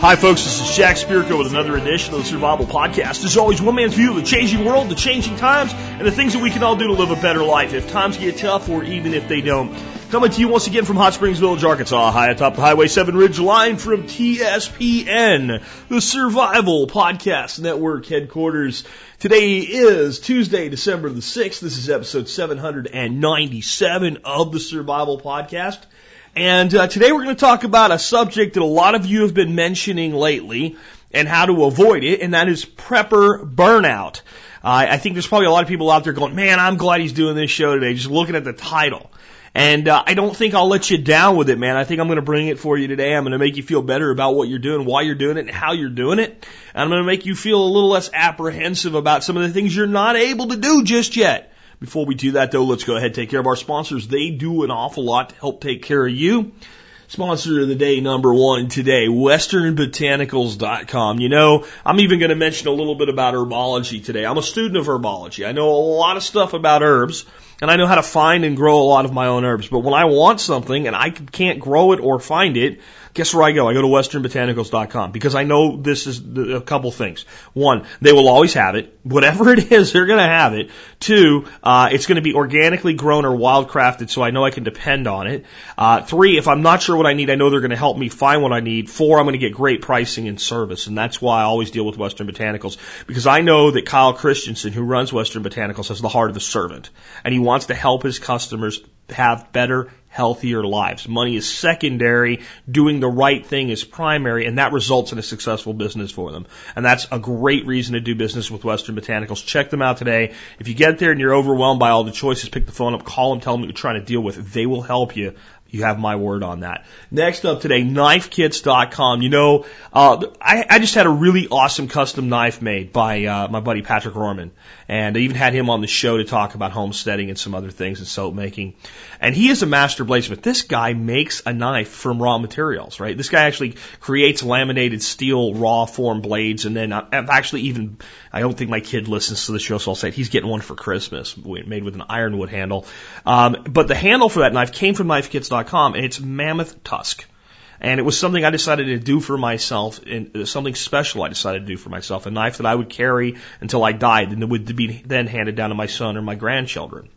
Hi, folks. This is Jack Spirko with another edition of the Survival Podcast. As always, one man's view of the changing world, the changing times, and the things that we can all do to live a better life if times get tough or even if they don't. Coming to you once again from Hot Springs Village, Arkansas, high atop the Highway 7 Ridge line from TSPN, the Survival Podcast Network headquarters. Today is Tuesday, December the 6th. This is episode 797 of the Survival Podcast. And uh, today we're going to talk about a subject that a lot of you have been mentioning lately and how to avoid it, and that is prepper burnout. Uh, I think there's probably a lot of people out there going, man, I'm glad he's doing this show today, just looking at the title. And uh, I don't think I'll let you down with it, man. I think I'm going to bring it for you today. I'm going to make you feel better about what you're doing, why you're doing it, and how you're doing it. And I'm going to make you feel a little less apprehensive about some of the things you're not able to do just yet. Before we do that, though, let's go ahead and take care of our sponsors. They do an awful lot to help take care of you. Sponsor of the day number one today, westernbotanicals.com. You know, I'm even going to mention a little bit about herbology today. I'm a student of herbology. I know a lot of stuff about herbs and I know how to find and grow a lot of my own herbs. But when I want something and I can't grow it or find it, guess where I go? I go to westernbotanicals.com because I know this is a couple things. One, they will always have it. Whatever it is, they're going to have it. Two, uh, it's going to be organically grown or wildcrafted, so I know I can depend on it. Uh, three, if I'm not sure what I need, I know they're going to help me find what I need. Four, I'm going to get great pricing and service, and that's why I always deal with Western Botanicals because I know that Kyle Christensen, who runs Western Botanicals, has the heart of a servant, and he wants to help his customers have better, healthier lives. Money is secondary. Doing the right thing is primary, and that results in a successful business for them. And that's a great reason to do business with Western Botanicals. Check them out today. If you get there and you're overwhelmed by all the choices, pick the phone up, call them, tell them what you're trying to deal with. They will help you. You have my word on that. Next up today, knifekits.com. You know, uh, I, I just had a really awesome custom knife made by uh, my buddy Patrick Rorman. And I even had him on the show to talk about homesteading and some other things and soap making. And he is a master bladesmith. This guy makes a knife from raw materials, right? This guy actually creates laminated steel raw form blades. And then I've actually even, I don't think my kid listens to the show, so I'll say it. he's getting one for Christmas made with an ironwood handle. Um, but the handle for that knife came from knifekits.com and it's mammoth tusk. And it was something I decided to do for myself, and something special I decided to do for myself. A knife that I would carry until I died, and it would be then handed down to my son or my grandchildren.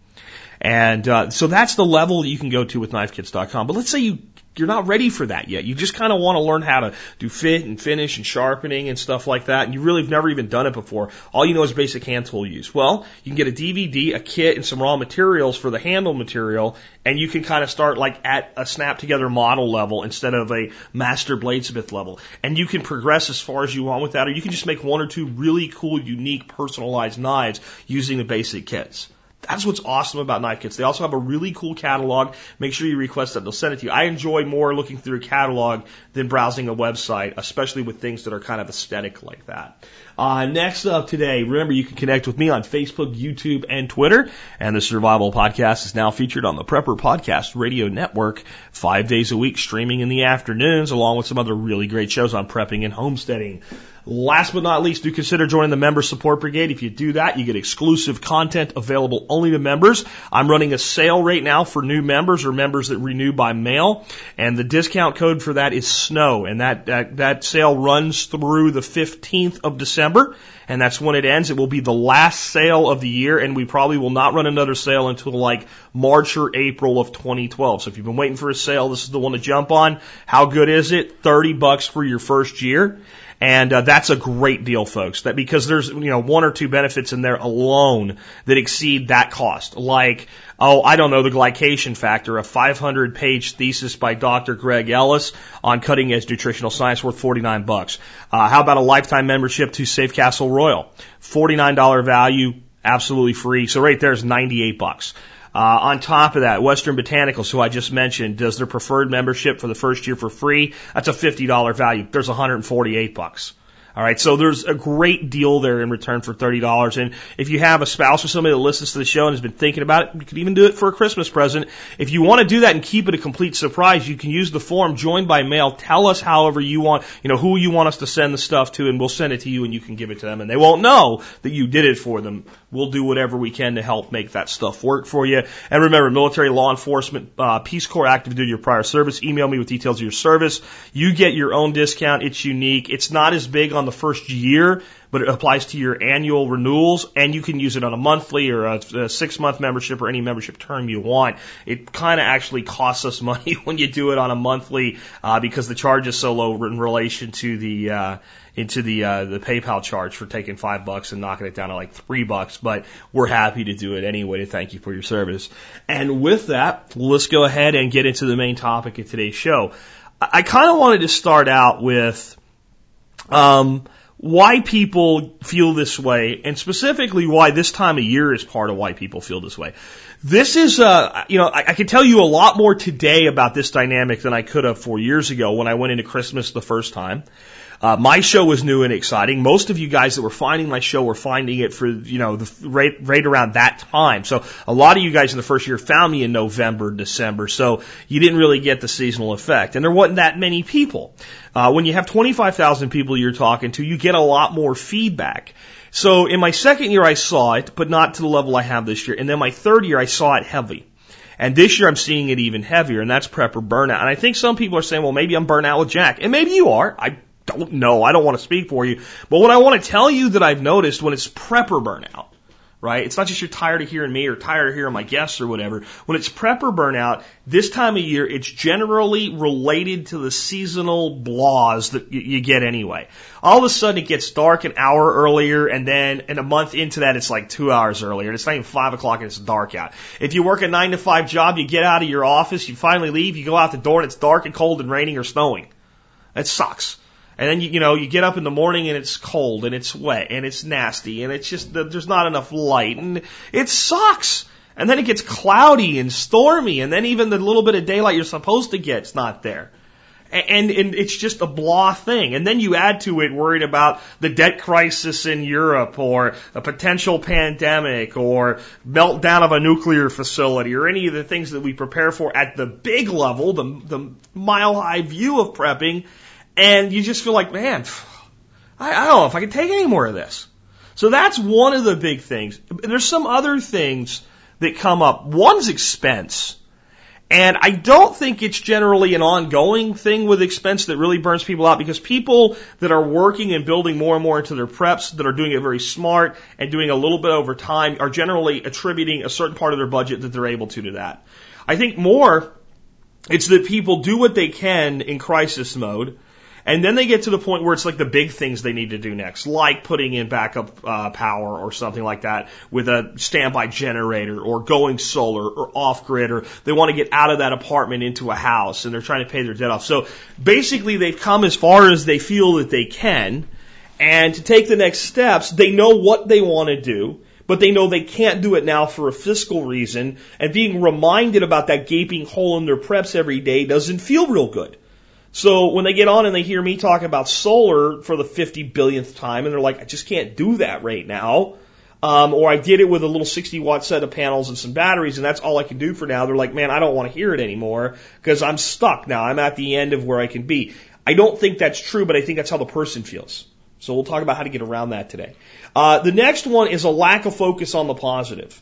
And uh, so that's the level you can go to with knifekits.com. But let's say you you're not ready for that yet. You just kind of want to learn how to do fit and finish and sharpening and stuff like that. And you really have never even done it before. All you know is basic hand tool use. Well, you can get a DVD, a kit, and some raw materials for the handle material, and you can kind of start like at a snap together model level instead of a master bladesmith level. And you can progress as far as you want with that, or you can just make one or two really cool, unique, personalized knives using the basic kits. That's what's awesome about knife kits. They also have a really cool catalog. Make sure you request that. They'll send it to you. I enjoy more looking through a catalog than browsing a website, especially with things that are kind of aesthetic like that. Uh, next up today, remember you can connect with me on Facebook, YouTube, and Twitter. And the Survival Podcast is now featured on the Prepper Podcast Radio Network five days a week, streaming in the afternoons, along with some other really great shows on prepping and homesteading. Last but not least, do consider joining the Member Support Brigade. If you do that, you get exclusive content available only to members. I'm running a sale right now for new members or members that renew by mail, and the discount code for that is SNOW, and that that, that sale runs through the 15th of December, and that's when it ends. It will be the last sale of the year, and we probably will not run another sale until like March or April of 2012. So if you've been waiting for a sale, this is the one to jump on. How good is it? 30 bucks for your first year. And uh, that's a great deal, folks. That because there's you know one or two benefits in there alone that exceed that cost. Like oh I don't know the glycation factor, a 500 page thesis by Dr. Greg Ellis on cutting edge nutritional science worth 49 bucks. Uh, how about a lifetime membership to Safecastle Royal? 49 dollar value, absolutely free. So right there is 98 bucks. Uh, on top of that, Western Botanicals, who I just mentioned, does their preferred membership for the first year for free. That's a $50 value. There's 148 bucks. All right, so there's a great deal there in return for thirty dollars. And if you have a spouse or somebody that listens to the show and has been thinking about it, you could even do it for a Christmas present. If you want to do that and keep it a complete surprise, you can use the form join by mail. Tell us however you want, you know, who you want us to send the stuff to, and we'll send it to you, and you can give it to them, and they won't know that you did it for them. We'll do whatever we can to help make that stuff work for you. And remember, military, law enforcement, uh, Peace Corps, active duty, your prior service. Email me with details of your service. You get your own discount. It's unique. It's not as big on the first year, but it applies to your annual renewals, and you can use it on a monthly or a, a six month membership or any membership term you want. It kind of actually costs us money when you do it on a monthly uh, because the charge is so low in relation to the uh, into the uh, the PayPal charge for taking five bucks and knocking it down to like three bucks. But we're happy to do it anyway to thank you for your service. And with that, let's go ahead and get into the main topic of today's show. I, I kind of wanted to start out with. Um, why people feel this way, and specifically why this time of year is part of why people feel this way. This is, uh, you know, I, I can tell you a lot more today about this dynamic than I could have four years ago when I went into Christmas the first time. Uh, my show was new and exciting. Most of you guys that were finding my show were finding it for, you know, the, right, right around that time. So a lot of you guys in the first year found me in November, December. So you didn't really get the seasonal effect. And there wasn't that many people. Uh, when you have 25,000 people you're talking to, you get a lot more feedback. So in my second year, I saw it, but not to the level I have this year. And then my third year, I saw it heavy. And this year I'm seeing it even heavier, and that's prepper burnout. And I think some people are saying, well, maybe I'm burnt out with Jack. And maybe you are. I don't know. I don't want to speak for you. But what I want to tell you that I've noticed when it's prepper burnout, right? It's not just you're tired of hearing me or tired of hearing my guests or whatever. When it's prepper burnout, this time of year, it's generally related to the seasonal blahs that you, you get anyway. All of a sudden it gets dark an hour earlier and then in a month into that it's like two hours earlier. It's not even five o'clock and it's dark out. If you work a nine to five job, you get out of your office, you finally leave, you go out the door and it's dark and cold and raining or snowing. That sucks. And then you, you know, you get up in the morning and it's cold and it's wet and it's nasty and it's just, there's not enough light and it sucks. And then it gets cloudy and stormy and then even the little bit of daylight you're supposed to get is not there. And, and it's just a blah thing. And then you add to it worried about the debt crisis in Europe or a potential pandemic or meltdown of a nuclear facility or any of the things that we prepare for at the big level, the, the mile high view of prepping. And you just feel like, man, I, I don't know if I can take any more of this. So that's one of the big things. There's some other things that come up. One's expense. And I don't think it's generally an ongoing thing with expense that really burns people out because people that are working and building more and more into their preps that are doing it very smart and doing a little bit over time are generally attributing a certain part of their budget that they're able to to that. I think more, it's that people do what they can in crisis mode and then they get to the point where it's like the big things they need to do next, like putting in backup uh, power or something like that with a standby generator or going solar or off grid or they want to get out of that apartment into a house and they're trying to pay their debt off. So basically they've come as far as they feel that they can and to take the next steps, they know what they want to do but they know they can't do it now for a fiscal reason, and being reminded about that gaping hole in their preps every day doesn't feel real good. So when they get on and they hear me talk about solar for the 50 billionth time, and they're like, I just can't do that right now. Um, or I did it with a little 60 watt set of panels and some batteries, and that's all I can do for now. They're like, man, I don't want to hear it anymore because I'm stuck now. I'm at the end of where I can be. I don't think that's true, but I think that's how the person feels. So we'll talk about how to get around that today. Uh, the next one is a lack of focus on the positive.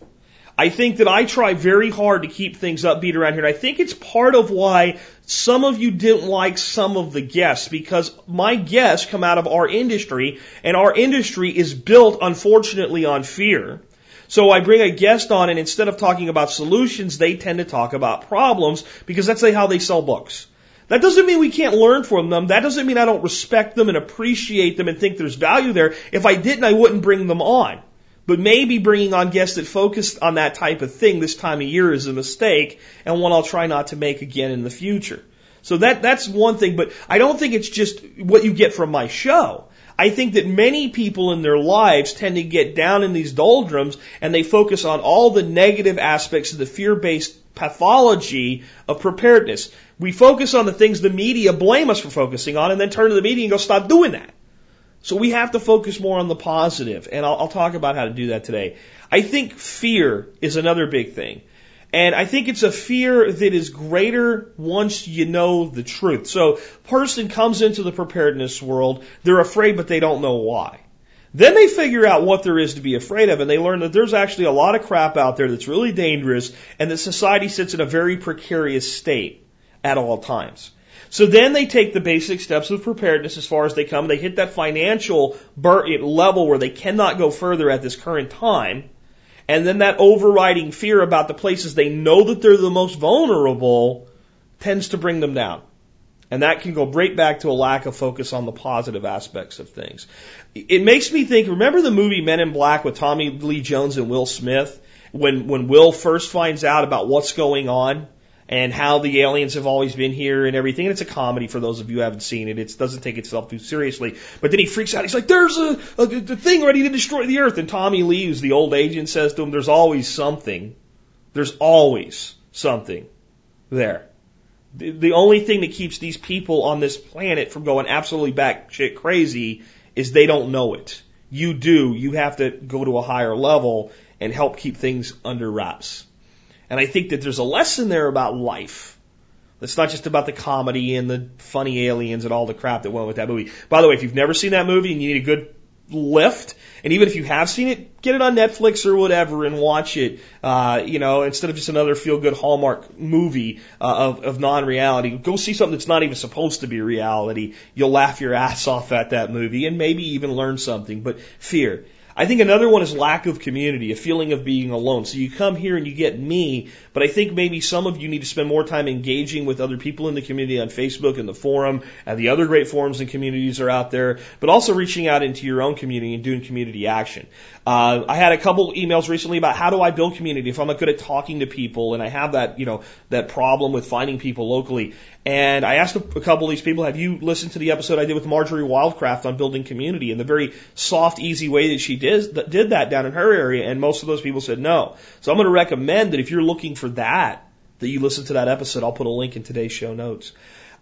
I think that I try very hard to keep things upbeat around here. And I think it's part of why some of you didn't like some of the guests because my guests come out of our industry and our industry is built unfortunately on fear. So I bring a guest on and instead of talking about solutions, they tend to talk about problems because that's how they sell books. That doesn't mean we can't learn from them. That doesn't mean I don't respect them and appreciate them and think there's value there. If I didn't, I wouldn't bring them on. But maybe bringing on guests that focus on that type of thing this time of year is a mistake and one I'll try not to make again in the future. So that, that's one thing, but I don't think it's just what you get from my show. I think that many people in their lives tend to get down in these doldrums and they focus on all the negative aspects of the fear-based pathology of preparedness. We focus on the things the media blame us for focusing on and then turn to the media and go, stop doing that. So we have to focus more on the positive, and I'll, I'll talk about how to do that today. I think fear is another big thing. And I think it's a fear that is greater once you know the truth. So, person comes into the preparedness world, they're afraid, but they don't know why. Then they figure out what there is to be afraid of, and they learn that there's actually a lot of crap out there that's really dangerous, and that society sits in a very precarious state at all times. So then they take the basic steps of preparedness as far as they come. They hit that financial eh, level where they cannot go further at this current time. And then that overriding fear about the places they know that they're the most vulnerable tends to bring them down. And that can go right back to a lack of focus on the positive aspects of things. It makes me think, remember the movie Men in Black with Tommy Lee Jones and Will Smith? When, when Will first finds out about what's going on and how the aliens have always been here and everything. And it's a comedy for those of you who haven't seen it. It doesn't take itself too seriously. But then he freaks out. He's like, there's a, a, a thing ready to destroy the earth. And Tommy leaves. the old agent, says to him, there's always something. There's always something there. The, the only thing that keeps these people on this planet from going absolutely batshit crazy is they don't know it. You do. You have to go to a higher level and help keep things under wraps. And I think that there's a lesson there about life. It's not just about the comedy and the funny aliens and all the crap that went with that movie. By the way, if you've never seen that movie and you need a good lift, and even if you have seen it, get it on Netflix or whatever and watch it. Uh, you know, instead of just another feel-good Hallmark movie uh, of, of non-reality, go see something that's not even supposed to be reality. You'll laugh your ass off at that movie and maybe even learn something. But fear. I think another one is lack of community, a feeling of being alone. So you come here and you get me, but I think maybe some of you need to spend more time engaging with other people in the community on Facebook and the forum and the other great forums and communities are out there, but also reaching out into your own community and doing community action. Uh, I had a couple emails recently about how do I build community if I'm not good at talking to people and I have that, you know, that problem with finding people locally. And I asked a couple of these people, have you listened to the episode I did with Marjory Wildcraft on building community and the very soft, easy way that she did, that did that down in her area? And most of those people said no. So I'm going to recommend that if you're looking for that, that you listen to that episode. I'll put a link in today's show notes.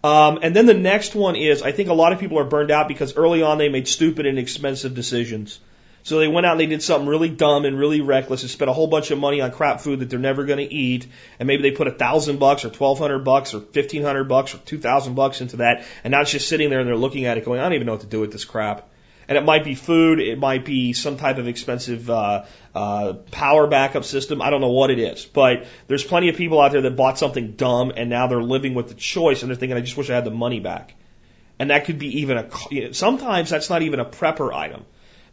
Um, and then the next one is I think a lot of people are burned out because early on they made stupid and expensive decisions. So they went out and they did something really dumb and really reckless and spent a whole bunch of money on crap food that they're never going to eat. And maybe they put a thousand bucks or twelve hundred bucks or fifteen hundred bucks or two thousand bucks into that. And now it's just sitting there and they're looking at it going, I don't even know what to do with this crap. And it might be food, it might be some type of expensive uh, uh, power backup system. I don't know what it is, but there's plenty of people out there that bought something dumb and now they're living with the choice and they're thinking, I just wish I had the money back. And that could be even a. Sometimes that's not even a prepper item.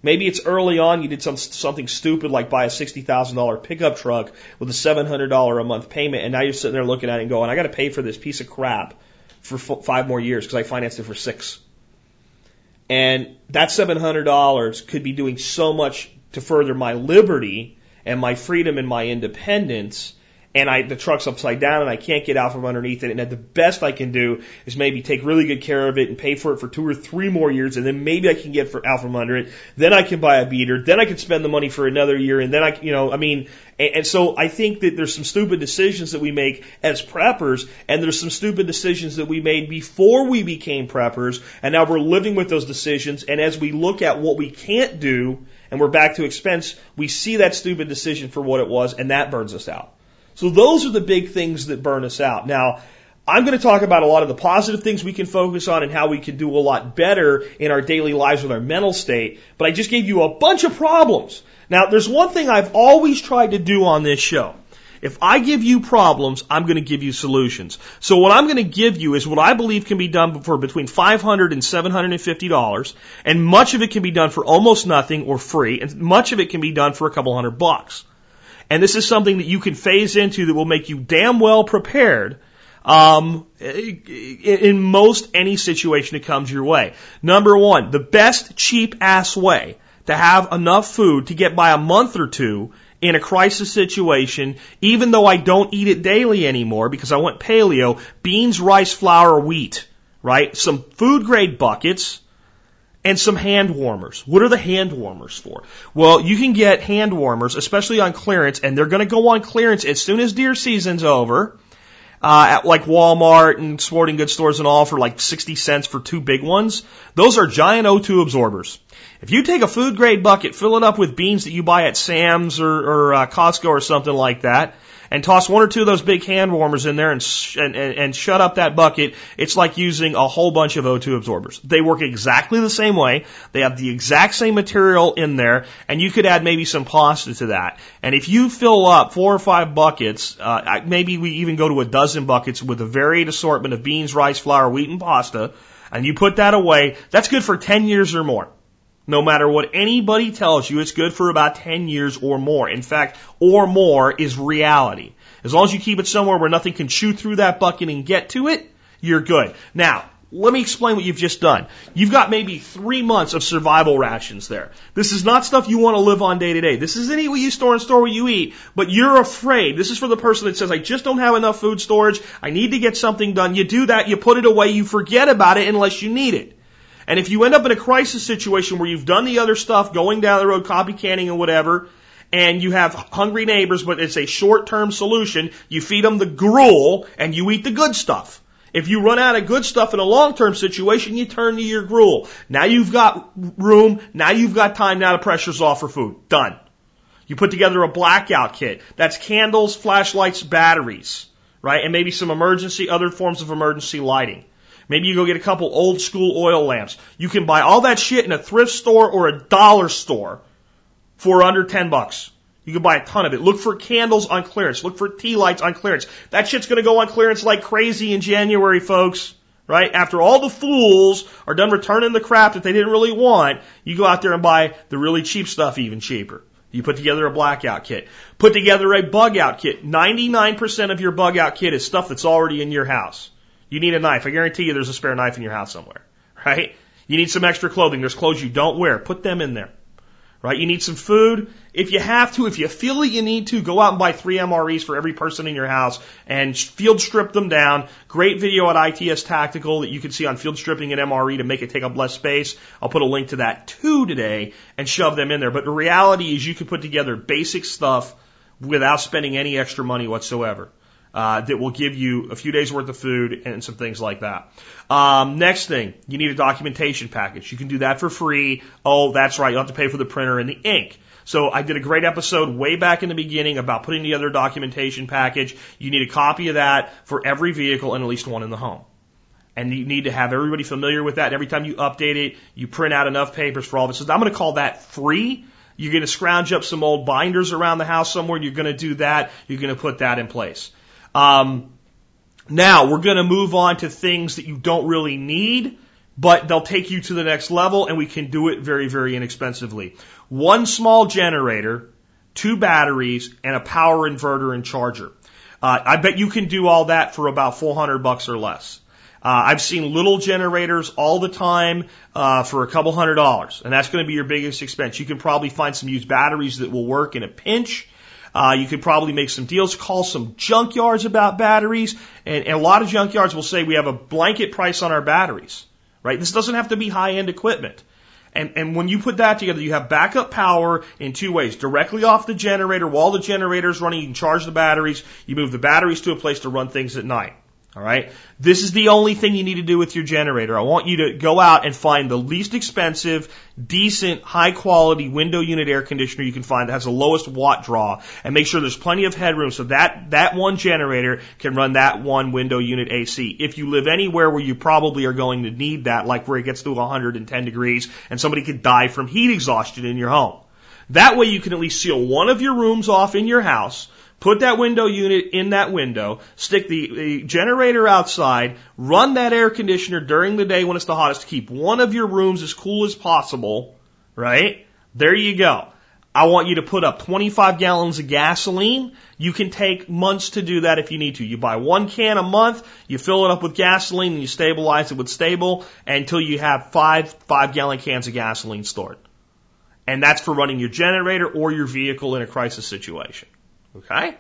Maybe it's early on you did some, something stupid like buy a $60,000 pickup truck with a $700 a month payment and now you're sitting there looking at it and going, I got to pay for this piece of crap for f- five more years because I financed it for six. And that $700 could be doing so much to further my liberty and my freedom and my independence and I the truck's upside down and I can't get out from underneath it. And the best I can do is maybe take really good care of it and pay for it for two or three more years, and then maybe I can get for, out from under it. Then I can buy a beater. Then I can spend the money for another year, and then I, you know, I mean, and, and so I think that there's some stupid decisions that we make as preppers, and there's some stupid decisions that we made before we became preppers, and now we're living with those decisions. And as we look at what we can't do, and we're back to expense, we see that stupid decision for what it was, and that burns us out. So those are the big things that burn us out. Now, I'm going to talk about a lot of the positive things we can focus on and how we can do a lot better in our daily lives with our mental state, but I just gave you a bunch of problems. Now, there's one thing I've always tried to do on this show. If I give you problems, I'm going to give you solutions. So what I'm going to give you is what I believe can be done for between $500 and $750, and much of it can be done for almost nothing or free, and much of it can be done for a couple hundred bucks. And this is something that you can phase into that will make you damn well prepared um, in most any situation that comes your way. Number one, the best cheap ass way to have enough food to get by a month or two in a crisis situation, even though I don't eat it daily anymore because I went paleo, beans, rice, flour, wheat, right? Some food grade buckets, and some hand warmers. What are the hand warmers for? Well, you can get hand warmers, especially on clearance, and they're going to go on clearance as soon as deer season's over. uh, at like Walmart and sporting goods stores and all for like 60 cents for two big ones. Those are giant O2 absorbers. If you take a food grade bucket, fill it up with beans that you buy at Sam's or, or uh, Costco or something like that, and toss one or two of those big hand warmers in there and, sh- and, and, and shut up that bucket, it's like using a whole bunch of O2 absorbers. They work exactly the same way. They have the exact same material in there, and you could add maybe some pasta to that. And if you fill up four or five buckets, uh, maybe we even go to a dozen buckets with a varied assortment of beans, rice, flour, wheat, and pasta, and you put that away, that's good for 10 years or more. No matter what anybody tells you, it's good for about 10 years or more. In fact, or more is reality. As long as you keep it somewhere where nothing can chew through that bucket and get to it, you're good. Now, let me explain what you've just done. You've got maybe three months of survival rations there. This is not stuff you want to live on day to day. This isn't eat what you store and store what you eat, but you're afraid. This is for the person that says, I just don't have enough food storage. I need to get something done. You do that, you put it away, you forget about it unless you need it. And if you end up in a crisis situation where you've done the other stuff, going down the road, copy canning and whatever, and you have hungry neighbors, but it's a short-term solution, you feed them the gruel and you eat the good stuff. If you run out of good stuff in a long-term situation, you turn to your gruel. Now you've got room, now you've got time, now the pressure's off for food. Done. You put together a blackout kit. That's candles, flashlights, batteries, right? And maybe some emergency, other forms of emergency lighting. Maybe you go get a couple old school oil lamps. You can buy all that shit in a thrift store or a dollar store for under 10 bucks. You can buy a ton of it. Look for candles on clearance. Look for tea lights on clearance. That shit's gonna go on clearance like crazy in January, folks. Right? After all the fools are done returning the crap that they didn't really want, you go out there and buy the really cheap stuff even cheaper. You put together a blackout kit. Put together a bug out kit. 99% of your bug out kit is stuff that's already in your house. You need a knife. I guarantee you there's a spare knife in your house somewhere, right? You need some extra clothing. There's clothes you don't wear. Put them in there, right? You need some food. If you have to, if you feel that you need to, go out and buy three MREs for every person in your house and field strip them down. Great video at ITS Tactical that you can see on field stripping an MRE to make it take up less space. I'll put a link to that too today and shove them in there. But the reality is you can put together basic stuff without spending any extra money whatsoever uh, that will give you a few days worth of food and some things like that. Um, next thing, you need a documentation package. You can do that for free. Oh, that's right. You'll have to pay for the printer and the ink. So I did a great episode way back in the beginning about putting together a documentation package. You need a copy of that for every vehicle and at least one in the home. And you need to have everybody familiar with that. And every time you update it, you print out enough papers for all. So I'm going to call that free. You're going to scrounge up some old binders around the house somewhere. You're going to do that. You're going to put that in place. Um, now we're going to move on to things that you don't really need, but they'll take you to the next level and we can do it very, very inexpensively. One small generator, two batteries, and a power inverter and charger. Uh, I bet you can do all that for about 400 bucks or less. Uh, I've seen little generators all the time uh, for a couple hundred dollars, and that's going to be your biggest expense. You can probably find some used batteries that will work in a pinch. Uh, you could probably make some deals, call some junkyards about batteries, and, and a lot of junkyards will say we have a blanket price on our batteries, right? This doesn't have to be high end equipment. And, and when you put that together, you have backup power in two ways. Directly off the generator, while the generator is running, you can charge the batteries. You move the batteries to a place to run things at night. All right. This is the only thing you need to do with your generator. I want you to go out and find the least expensive, decent, high quality window unit air conditioner you can find that has the lowest watt draw and make sure there's plenty of headroom so that that one generator can run that one window unit AC. If you live anywhere where you probably are going to need that, like where it gets to 110 degrees and somebody could die from heat exhaustion in your home. That way you can at least seal one of your rooms off in your house Put that window unit in that window, stick the, the, generator outside, run that air conditioner during the day when it's the hottest to keep one of your rooms as cool as possible, right? There you go. I want you to put up 25 gallons of gasoline. You can take months to do that if you need to. You buy one can a month, you fill it up with gasoline, and you stabilize it with Sta-Bil until you have five five gallon cans of gasoline stored. And that's for running your generator or your vehicle in a crisis situation. Okay?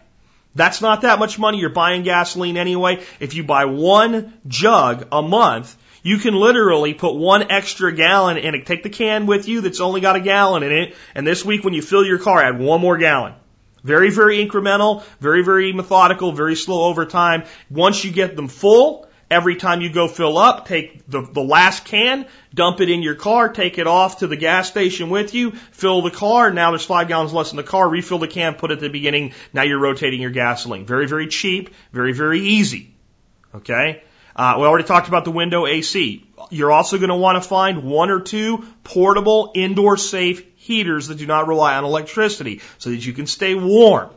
That's not that much money. You're buying gasoline anyway. If you buy one jug a month, you can literally put one extra gallon in it. Take the can with you that's only got a gallon in it. And this week when you fill your car, add one more gallon. Very, very incremental, very, very methodical, very slow over time. Once you get them full, every time you go fill up, take the, the last can, dump it in your car, take it off to the gas station with you, fill the car, now there's five gallons less in the car, refill the can, put it at the beginning, now you're rotating your gasoline. Very, very cheap, very, very easy. Okay? Uh, we already talked about the window AC. You're also going to want to find one or two portable indoor safe heaters that do not rely on electricity so that you can stay warm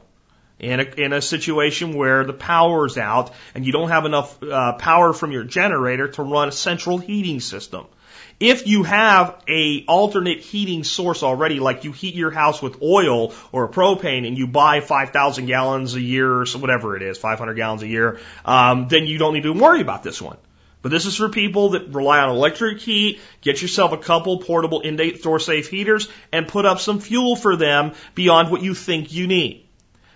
in a, in a situation where the power's out and you don't have enough uh, power from your generator to run a central heating system. If you have a alternate heating source already, like you heat your house with oil or propane and you buy 5,000 gallons a year or so whatever it is, 500 gallons a year, um, then you don't need to worry about this one. But this is for people that rely on electric heat. Get yourself a couple portable indoor safe heaters and put up some fuel for them beyond what you think you need.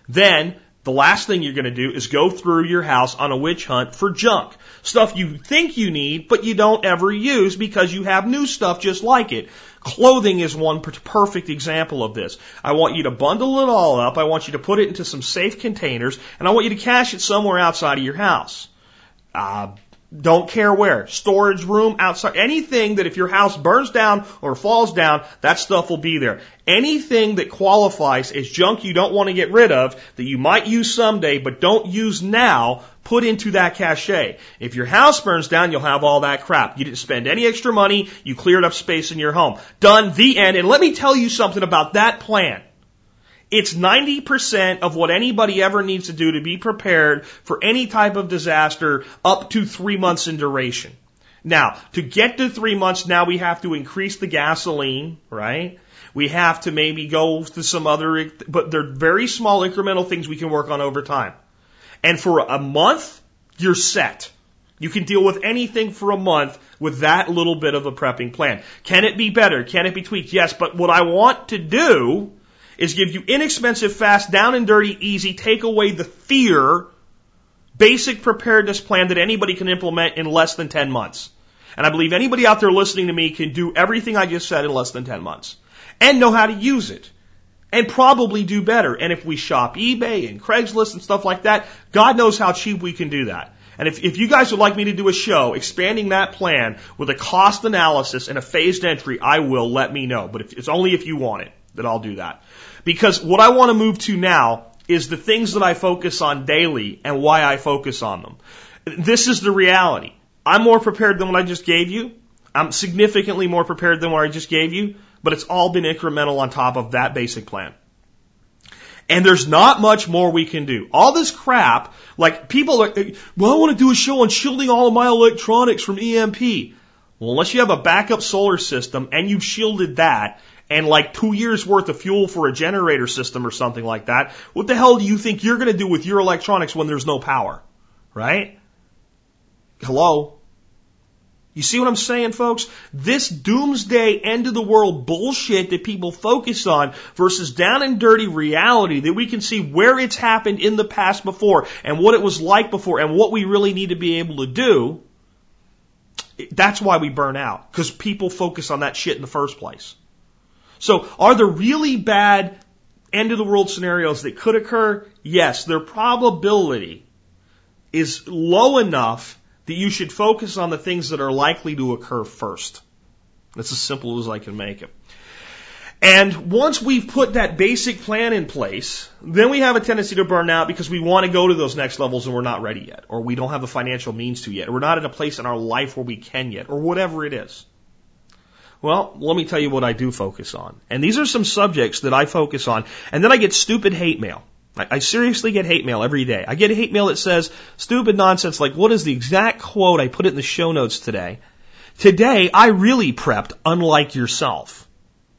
Then the last thing you're going to do is go through your house on a witch hunt for junk. Stuff you think you need, but you don't ever use because you have new stuff just like it. Clothing is one perfect example of this. I want you to bundle it all up. I want you to put it into some safe containers and I want you to cache it somewhere outside of your house. Uh, don't care where. Storage room, outside, anything that if your house burns down or falls down, that stuff will be there. Anything that qualifies as junk you don't want to get rid of, that you might use someday but don't use now, put into that cache. If your house burns down, you'll have all that crap. You didn't spend any extra money, you cleared up space in your home. Done, the end. And let me tell you something about that plan. It's 90% of what anybody ever needs to do to be prepared for any type of disaster up to three months in duration. Now, to get to three months, now we have to increase the gasoline, right? We have to maybe go to some other, but they're very small incremental things we can work on over time. And for a month, you're set. You can deal with anything for a month with that little bit of a prepping plan. Can it be better? Can it be tweaked? Yes, but what I want to do is give you inexpensive, fast, down and dirty, easy, take away the fear, basic preparedness plan that anybody can implement in less than 10 months. And I believe anybody out there listening to me can do everything I just said in less than 10 months. And know how to use it. And probably do better. And if we shop eBay and Craigslist and stuff like that, God knows how cheap we can do that. And if, if you guys would like me to do a show expanding that plan with a cost analysis and a phased entry, I will let me know. But if, it's only if you want it that I'll do that. Because what I want to move to now is the things that I focus on daily and why I focus on them. This is the reality. I'm more prepared than what I just gave you. I'm significantly more prepared than what I just gave you, but it's all been incremental on top of that basic plan. And there's not much more we can do. All this crap, like people are, well, I want to do a show on shielding all of my electronics from EMP. Well, unless you have a backup solar system and you've shielded that, and like two years worth of fuel for a generator system or something like that, what the hell do you think you're going to do with your electronics when there's no power? Right? Hello? You see what I'm saying, folks? This doomsday end of the world bullshit that people focus on versus down and dirty reality that we can see where it's happened in the past before and what it was like before and what we really need to be able to do. That's why we burn out. Because people focus on that shit in the first place. So are there really bad end of the world scenarios that could occur? Yes, their probability is low enough that you should focus on the things that are likely to occur first. That's as simple as I can make it. And once we've put that basic plan in place, then we have a tendency to burn out because we want to go to those next levels and we're not ready yet, or we don't have the financial means to yet, or we're not in a place in our life where we can yet, or whatever it is. Well, let me tell you what I do focus on. And these are some subjects that I focus on. And then I get stupid hate mail. I, seriously get hate mail every day. I get hate mail that says stupid nonsense like, what is the exact quote? I put it in the show notes today. Today, I really prepped unlike yourself.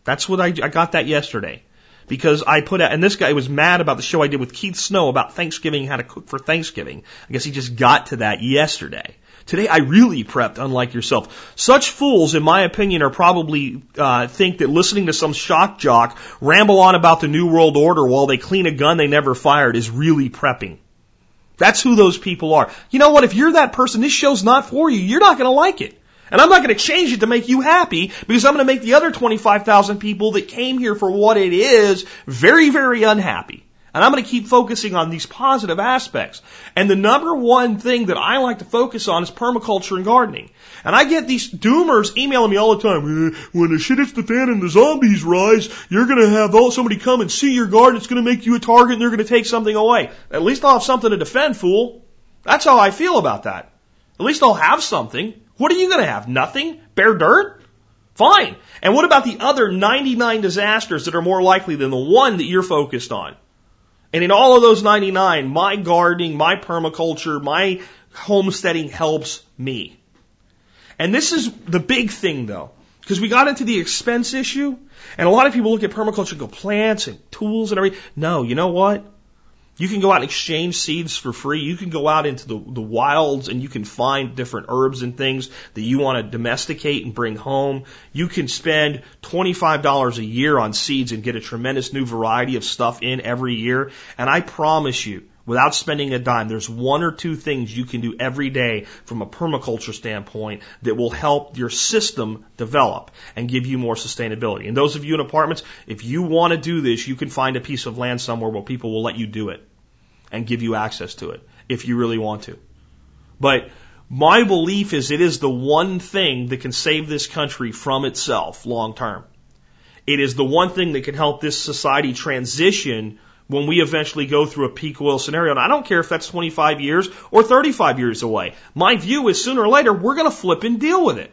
That's what I, I got that yesterday. Because I put out, and this guy was mad about the show I did with Keith Snow about Thanksgiving, how to cook for Thanksgiving. I guess he just got to that yesterday. Today I really prepped, unlike yourself. Such fools, in my opinion, are probably uh, think that listening to some shock jock ramble on about the New World Order while they clean a gun they never fired is really prepping. That's who those people are. You know what? If you're that person, this show's not for you. You're not going to like it. And I'm not going to change it to make you happy because I'm going to make the other 25,000 people that came here for what it is very, very unhappy. And I'm going to keep focusing on these positive aspects. And the number one thing that I like to focus on is permaculture and gardening. And I get these doomers emailing me all the time. "Eh, When the shit hits the fan and the zombies rise, you're going to have all, somebody come and see your garden. It's going to make you a target and they're going to take something away. At least I'll have something to defend, fool. That's how I feel about that. At least I'll have something. What are you going to have? Nothing? Bare dirt? Fine. And what about the other 99 disasters that are more likely than the one that you're focused on? And in all of those 99, my gardening, my permaculture, my homesteading helps me. And this is the big thing though, because we got into the expense issue, and a lot of people look at permaculture and go plants and tools and everything. No, you know what? You can go out and exchange seeds for free. You can go out into the, the wilds and you can find different herbs and things that you want to domesticate and bring home. You can spend $25 a year on seeds and get a tremendous new variety of stuff in every year. And I promise you, without spending a dime, there's one or two things you can do every day from a permaculture standpoint that will help your system develop and give you more sustainability. And those of you in apartments, if you want to do this, you can find a piece of land somewhere where people will let you do it and give you access to it if you really want to. But my belief is it is the one thing that can save this country from itself long term. It is the one thing that can help this society transition when we eventually go through a peak oil scenario. And I don't care if that's 25 years or 35 years away. My view is sooner or later, we're going to flip and deal with it.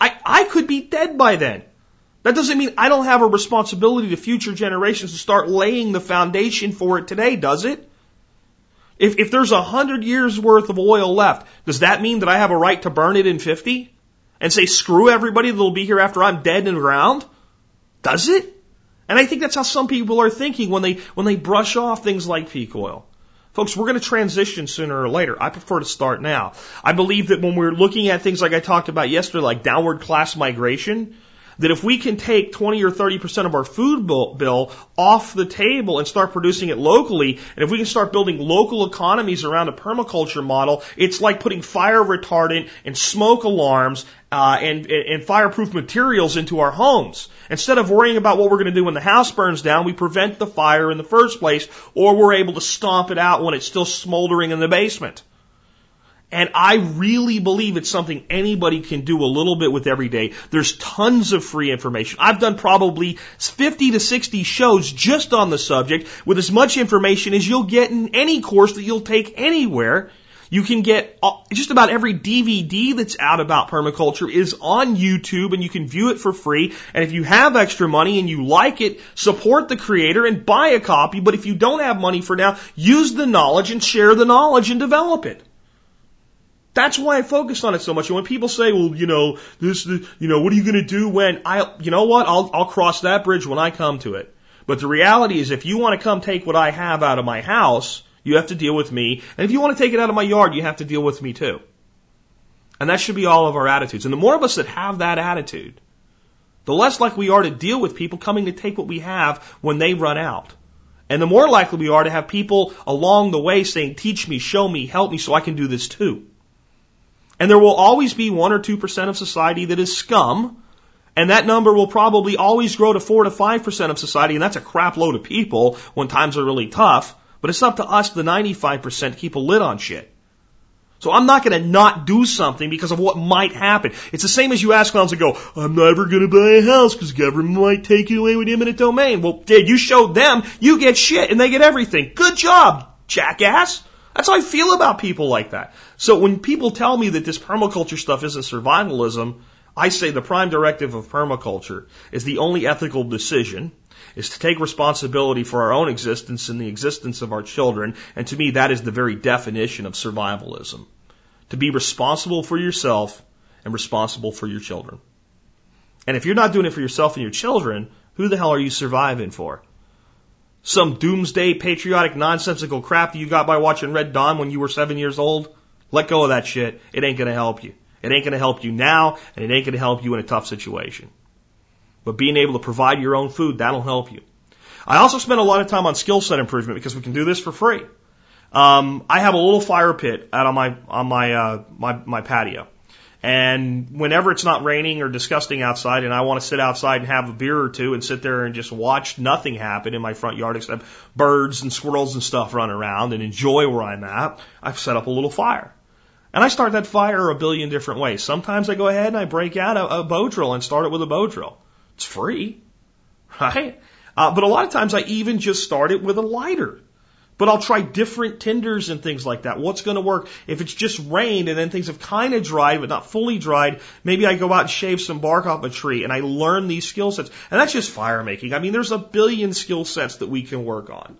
I, I could be dead by then. That doesn't mean I don't have a responsibility to future generations to start laying the foundation for it today, does it? If, if there's a hundred years worth of oil left, does that mean that I have a right to burn it in 50? And say, screw everybody that'll be here after I'm dead and drowned? Does it? And I think that's how some people are thinking when they, when they brush off things like peak oil. Folks, we're going to transition sooner or later. I prefer to start now. I believe that when we're looking at things like I talked about yesterday, like downward class migration, that if we can take 20 or 30% of our food bill, off the table and start producing it locally, and if we can start building local economies around a permaculture model, it's like putting fire retardant and smoke alarms uh, and, and fireproof materials into our homes. Instead of worrying about what we're going to do when the house burns down, we prevent the fire in the first place, or we're able to stomp it out when it's still smoldering in the basement. And I really believe it's something anybody can do a little bit with every day. There's tons of free information. I've done probably 50 to 60 shows just on the subject with as much information as you'll get in any course that you'll take anywhere. You can get uh, just about every DVD that's out about permaculture is on YouTube and you can view it for free. And if you have extra money and you like it, support the creator and buy a copy. But if you don't have money for now, use the knowledge and share the knowledge and develop it. That's why I focus on it so much. And when people say, well, you know, this, you know, what are you going to do when I, you know what? I'll, I'll cross that bridge when I come to it. But the reality is if you want to come take what I have out of my house, you have to deal with me. And if you want to take it out of my yard, you have to deal with me too. And that should be all of our attitudes. And the more of us that have that attitude, the less likely we are to deal with people coming to take what we have when they run out. And the more likely we are to have people along the way saying, teach me, show me, help me so I can do this too. And there will always be one or two percent of society that is scum, and that number will probably always grow to four to five percent of society, and that's a crap load of people when times are really tough. But it's up to us, the 95%, to keep a lid on shit. So I'm not going to not do something because of what might happen. It's the same as you ask clowns and go, I'm never going to buy a house because government might take it away with eminent domain. Well, did you showed them, you get shit and they get everything. Good job, jackass. That's how I feel about people like that. So when people tell me that this permaculture stuff isn't survivalism, I say the prime directive of permaculture is the only ethical decision is to take responsibility for our own existence and the existence of our children. And to me, that is the very definition of survivalism. To be responsible for yourself and responsible for your children. And if you're not doing it for yourself and your children, who the hell are you surviving for? Some doomsday patriotic nonsensical crap that you got by watching Red Dawn when you were seven years old? Let go of that shit. It ain't gonna help you. It ain't gonna help you now, and it ain't gonna help you in a tough situation. But being able to provide your own food, that'll help you. I also spend a lot of time on skill set improvement because we can do this for free. Um, I have a little fire pit out on my on my uh, my my patio, And whenever it's not raining or disgusting outside and I want to sit outside and have a beer or two and sit there and just watch nothing happen in my front yard except birds and squirrels and stuff run around and enjoy where I'm at, I've set up a little fire. And I start that fire a billion different ways. Sometimes I go ahead and I break out a, a bow drill and start it with a bow drill. It's free, right? Uh, but a lot of times I even just start it with a lighter. But I'll try different tinders and things like that. What's going to work? If it's just rained and then things have kind of dried but not fully dried, maybe I go out and shave some bark off a tree and I learn these skill sets. And that's just fire making. I mean, there's a billion skill sets that we can work on.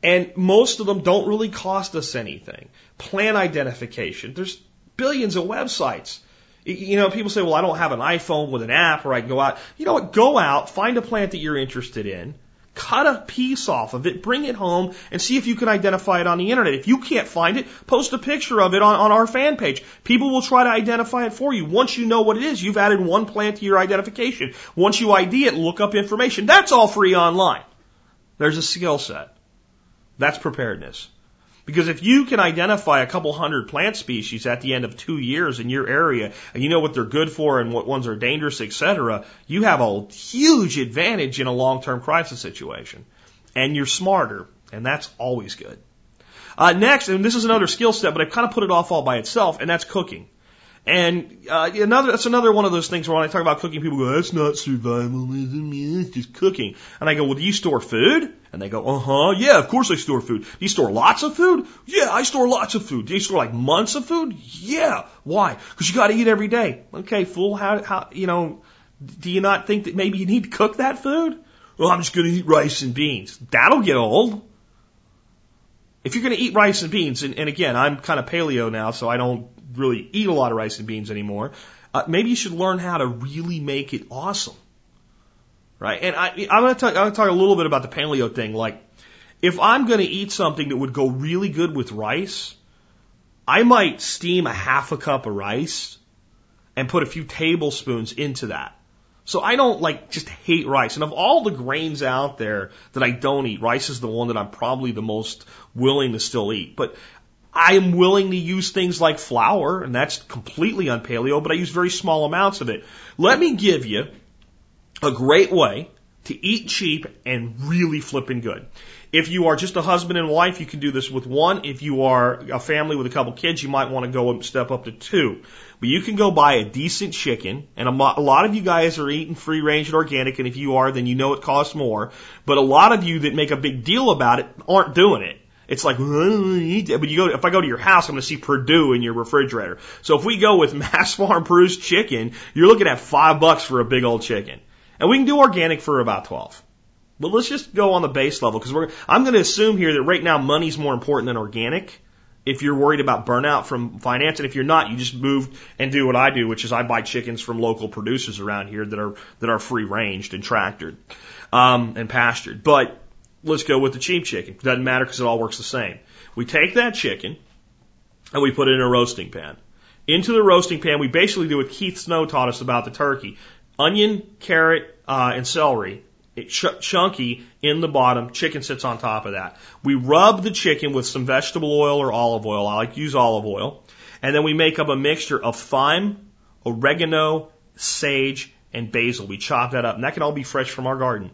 And most of them don't really cost us anything. Plant identification. There's billions of websites. You know, people say, well, I don't have an iPhone with an app or I can go out. You know what? Go out, find a plant that you're interested in Cut a piece off of it, bring it home, and see if you can identify it on the internet. If you can't find it, post a picture of it on, on our fan page. People will try to identify it for you. Once you know what it is, you've added one plant to your identification. Once you ID it, look up information. That's all free online. There's a skill set. That's preparedness. Because if you can identify a couple hundred plant species at the end of two years in your area, and you know what they're good for and what ones are dangerous, etc., you have a huge advantage in a long-term crisis situation. And you're smarter, and that's always good. Uh, next, and this is another skill set, but I've kind of put it off all by itself, and that's cooking. And uh, another that's another one of those things where when I talk about cooking, people go, "That's not survivalism, it's just cooking." And I go, "Well, do you store food?" And they go, "Uh huh, yeah, of course I store food." Do you store lots of food? Yeah, I store lots of food. Do you store like months of food? Yeah. Why? Because you got to eat every day. Okay, fool. How how you know? Do you not think that maybe you need to cook that food? Well, I'm just going to eat rice and beans. That'll get old. If you're going to eat rice and beans, and, and again, I'm kind of paleo now, so I don't really eat a lot of rice and beans anymore. Uh, maybe you should learn how to really make it awesome. Right? And I, I'm going to talk, I'm going to talk a little bit about the paleo thing. Like, if I'm going to eat something that would go really good with rice, I might steam a half a cup of rice and put a few tablespoons into that. So I don't like just hate rice. And of all the grains out there that I don't eat, rice is the one that I'm probably the most willing to still eat. But I am willing to use things like flour, and that's completely unpaleo, but I use very small amounts of it. Let me give you a great way to eat cheap and really flipping good. If you are just a husband and wife, you can do this with one. If you are a family with a couple kids, you might want to go and step up to two. But you can go buy a decent chicken, and a, lot of you guys are eating free range and organic, and if you are, then you know it costs more. But a lot of you that make a big deal about it aren't doing it. It's like, but you go, if I go to your house, I'm going to see Perdue in your refrigerator. So if we go with Mass Farm Prue's chicken, you're looking at five bucks for a big old chicken. And we can do organic for about 12. But let's just go on the base level because we're, I'm going to assume here that right now money's more important than organic. If you're worried about burnout from finance, and if you're not, you just move and do what I do, which is I buy chickens from local producers around here that are that are free ranged and tractored um, and pastured. But let's go with the cheap chicken. Doesn't matter because it all works the same. We take that chicken and we put it in a roasting pan. Into the roasting pan, we basically do what Keith Snow taught us about the turkey. Onion, carrot, uh, and celery. Ch- chunky in the bottom. Chicken sits on top of that. We rub the chicken with some vegetable oil or olive oil. I like to use olive oil. And then we make up a mixture of thyme, oregano, sage, and basil. We chop that up. And that can all be fresh from our garden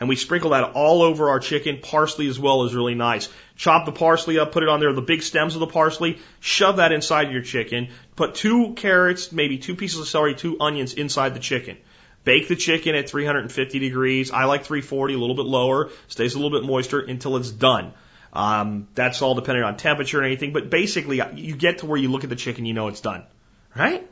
and we sprinkle that all over our chicken. Parsley as well is really nice. Chop the parsley up, put it on there, the big stems of the parsley, shove that inside your chicken. Put two carrots, maybe two pieces of celery, two onions inside the chicken. Bake the chicken at 350 degrees. I like 340, a little bit lower, stays a little bit moister until it's done. Um, that's all dependent on temperature and anything, but basically you get to where you look at the chicken, you know it's done. Right?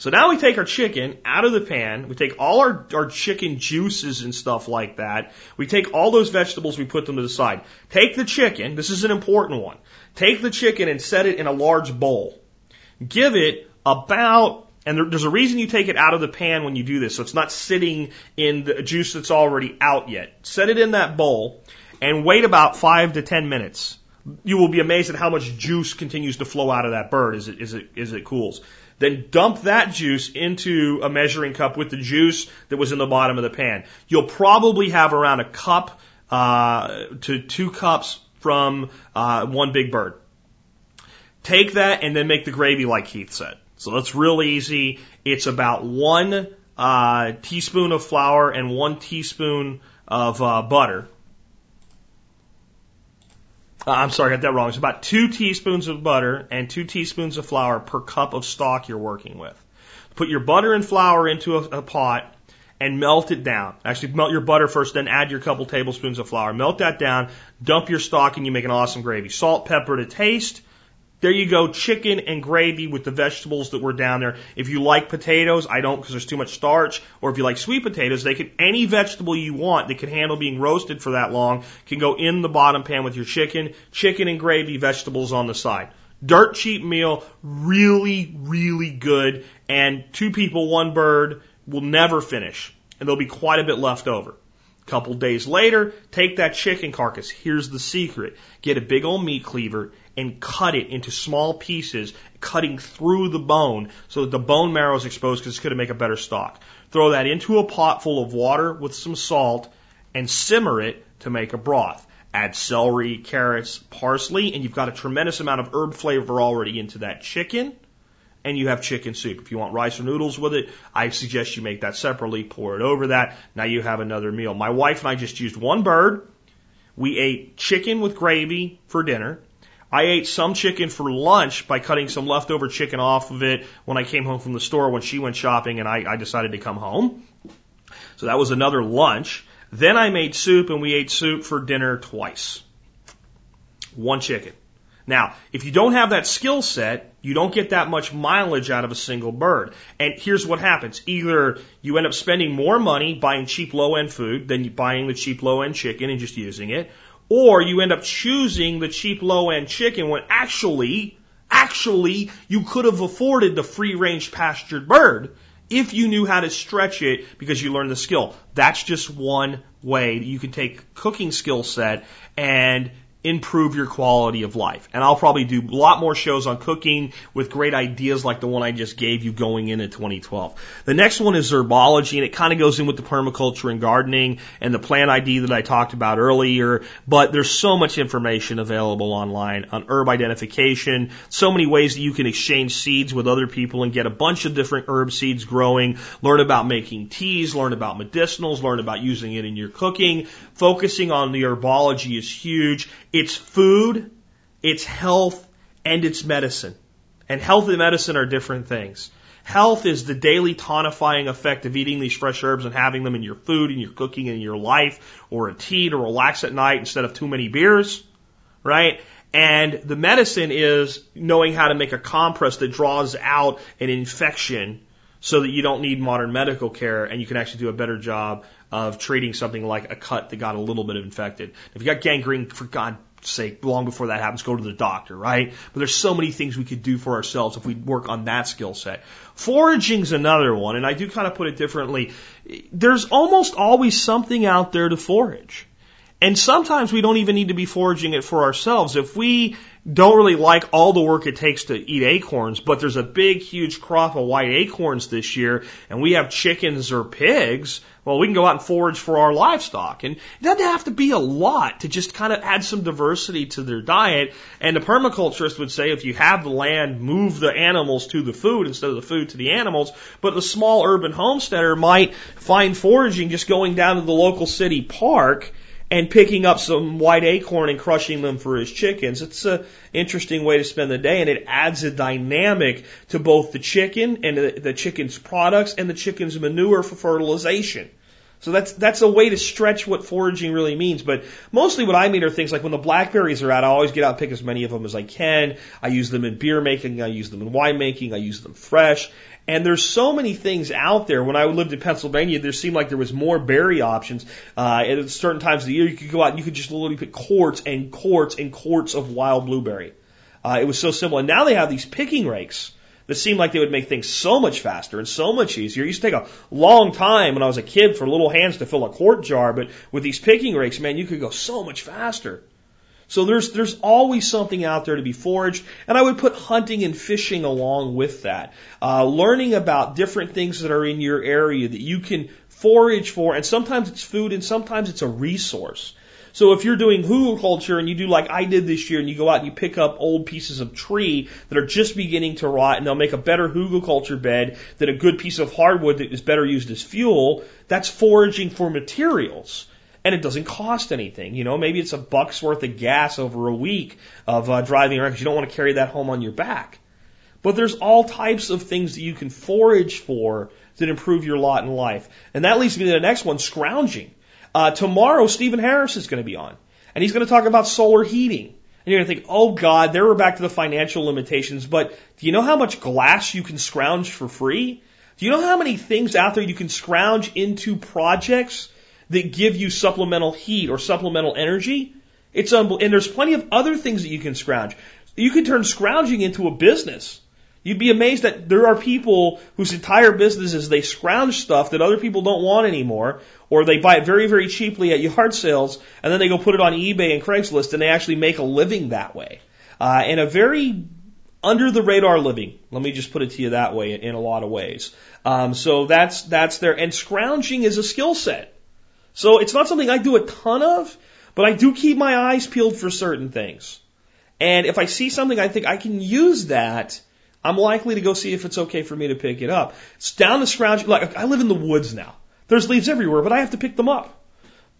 So now we take our chicken out of the pan. We take all our, our chicken juices and stuff like that. We take all those vegetables, we put them to the side. Take the chicken. This is an important one. Take the chicken and set it in a large bowl. Give it about and there, there's a reason you take it out of the pan when you do this, so it's not sitting in the juice that's already out yet. Set it in that bowl and wait about five to ten minutes. You will be amazed at how much juice continues to flow out of that bird as it, as it, as it cools. Then dump that juice into a measuring cup with the juice that was in the bottom of the pan. You'll probably have around a cup uh, to two cups from uh, one big bird. Take that and then make the gravy like Keith said. So it's real easy. It's about one uh, teaspoon of flour and one teaspoon of uh, butter. Uh, I'm sorry, I got that wrong. It's about two teaspoons of butter and two teaspoons of flour per cup of stock you're working with. Put your butter and flour into a, a pot and melt it down. Actually, melt your butter first, then add your couple tablespoons of flour. Melt that down, dump your stock, and you make an awesome gravy. Salt, pepper to taste. There you go, chicken and gravy with the vegetables that were down there. If you like potatoes, I don't because there's too much starch, or if you like sweet potatoes, they can, any vegetable you want that can handle being roasted for that long can go in the bottom pan with your chicken, chicken and gravy, vegetables on the side. Dirt cheap meal, really, really good, and two people, one bird will never finish, and there'll be quite a bit left over. Couple days later, take that chicken carcass. Here's the secret. Get a big old meat cleaver and cut it into small pieces, cutting through the bone so that the bone marrow is exposed because it's going to make a better stock. Throw that into a pot full of water with some salt and simmer it to make a broth. Add celery, carrots, parsley, and you've got a tremendous amount of herb flavor already into that chicken. And you have chicken soup. If you want rice or noodles with it, I suggest you make that separately, pour it over that. Now you have another meal. My wife and I just used one bird. We ate chicken with gravy for dinner. I ate some chicken for lunch by cutting some leftover chicken off of it when I came home from the store when she went shopping and I, I decided to come home. So that was another lunch. Then I made soup and we ate soup for dinner twice. One chicken. Now, if you don't have that skill set, you don't get that much mileage out of a single bird. And here's what happens. Either you end up spending more money buying cheap low end food than buying the cheap low end chicken and just using it, or you end up choosing the cheap low end chicken when actually, actually, you could have afforded the free range pastured bird if you knew how to stretch it because you learned the skill. That's just one way that you can take cooking skill set and improve your quality of life. And I'll probably do a lot more shows on cooking with great ideas like the one I just gave you going into 2012. The next one is herbology and it kind of goes in with the permaculture and gardening and the plant ID that I talked about earlier, but there's so much information available online on herb identification, so many ways that you can exchange seeds with other people and get a bunch of different herb seeds growing, learn about making teas, learn about medicinals, learn about using it in your cooking. Focusing on the herbology is huge. It's food, it's health, and it's medicine. And health and medicine are different things. Health is the daily tonifying effect of eating these fresh herbs and having them in your food and your cooking and your life, or a tea to relax at night instead of too many beers, right? And the medicine is knowing how to make a compress that draws out an infection so that you don't need modern medical care and you can actually do a better job of treating something like a cut that got a little bit infected. If you got gangrene, for God's sake, long before that happens, go to the doctor, right? But there's so many things we could do for ourselves if we work on that skill set. Foraging's another one, and I do kind of put it differently. There's almost always something out there to forage. And sometimes we don't even need to be foraging it for ourselves. If we don't really like all the work it takes to eat acorns, but there's a big, huge crop of white acorns this year, and we have chickens or pigs, well, we can go out and forage for our livestock. And it doesn't have to be a lot to just kind of add some diversity to their diet. And the permaculturist would say if you have the land, move the animals to the food instead of the food to the animals. But the small urban homesteader might find foraging just going down to the local city park and picking up some white acorn and crushing them for his chickens. It's an interesting way to spend the day and it adds a dynamic to both the chicken and the, the chicken's products and the chicken's manure for fertilization. So that's that's a way to stretch what foraging really means. But mostly what I mean are things like when the blackberries are out, I always get out and pick as many of them as I can. I use them in beer making, I use them in wine making, I use them fresh. And there's so many things out there. When I lived in Pennsylvania, there seemed like there was more berry options. Uh, at certain times of the year, you could go out and you could just literally pick quarts and quarts and quarts of wild blueberry. Uh, it was so simple. And now they have these picking rakes that seemed like they would make things so much faster and so much easier. It used to take a long time when I was a kid for little hands to fill a quart jar, but with these picking rakes, man, you could go so much faster. So there's there's always something out there to be foraged, and I would put hunting and fishing along with that. Uh, learning about different things that are in your area that you can forage for, and sometimes it's food, and sometimes it's a resource. So if you're doing hugelkultur and you do like I did this year and you go out and you pick up old pieces of tree that are just beginning to rot and they'll make a better hugelkultur bed than a good piece of hardwood that is better used as fuel, that's foraging for materials. And it doesn't cost anything. You know, maybe it's a buck's worth of gas over a week of uh, driving around because you don't want to carry that home on your back. But there's all types of things that you can forage for that improve your lot in life. And that leads me to the next one, scrounging. Uh, tomorrow, Stephen Harris is going to be on, and he's going to talk about solar heating. And you're going to think, oh God, there we're back to the financial limitations. But do you know how much glass you can scrounge for free? Do you know how many things out there you can scrounge into projects that give you supplemental heat or supplemental energy? It's unbelievable. And there's plenty of other things that you can scrounge. You can turn scrounging into a business. You'd be amazed that there are people whose entire business is they scrounge stuff that other people don't want anymore, or they buy it very, very cheaply at yard sales, and then they go put it on eBay and Craigslist, and they actually make a living that way. Uh, and a very under the radar living. Let me just put it to you that way in a lot of ways. Um, so that's that's there. And scrounging is a skill set. So it's not something I do a ton of, but I do keep my eyes peeled for certain things. And if I see something I think I can use that, I'm likely to go see if it's okay for me to pick it up. It's down the scrounge. Like I live in the woods now. There's leaves everywhere, but I have to pick them up.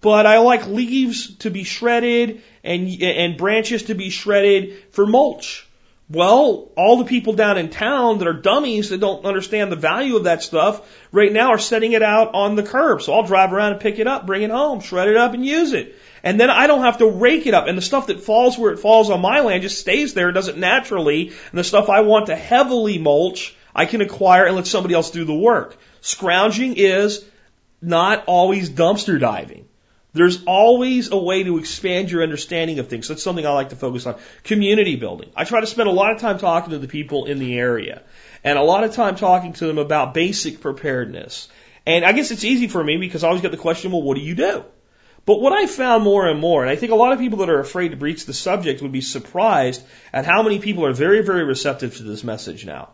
But I like leaves to be shredded and and branches to be shredded for mulch. Well, all the people down in town that are dummies that don't understand the value of that stuff right now are setting it out on the curb. So I'll drive around and pick it up, bring it home, shred it up and use it. And then I don't have to rake it up. And the stuff that falls where it falls on my land just stays there. It doesn't naturally. And the stuff I want to heavily mulch, I can acquire and let somebody else do the work. Scrounging is not always dumpster diving. There's always a way to expand your understanding of things. That's something I like to focus on. Community building. I try to spend a lot of time talking to the people in the area and a lot of time talking to them about basic preparedness. And I guess it's easy for me because I always get the question, well, what do you do? But what I found more and more, and I think a lot of people that are afraid to breach the subject would be surprised at how many people are very, very receptive to this message now.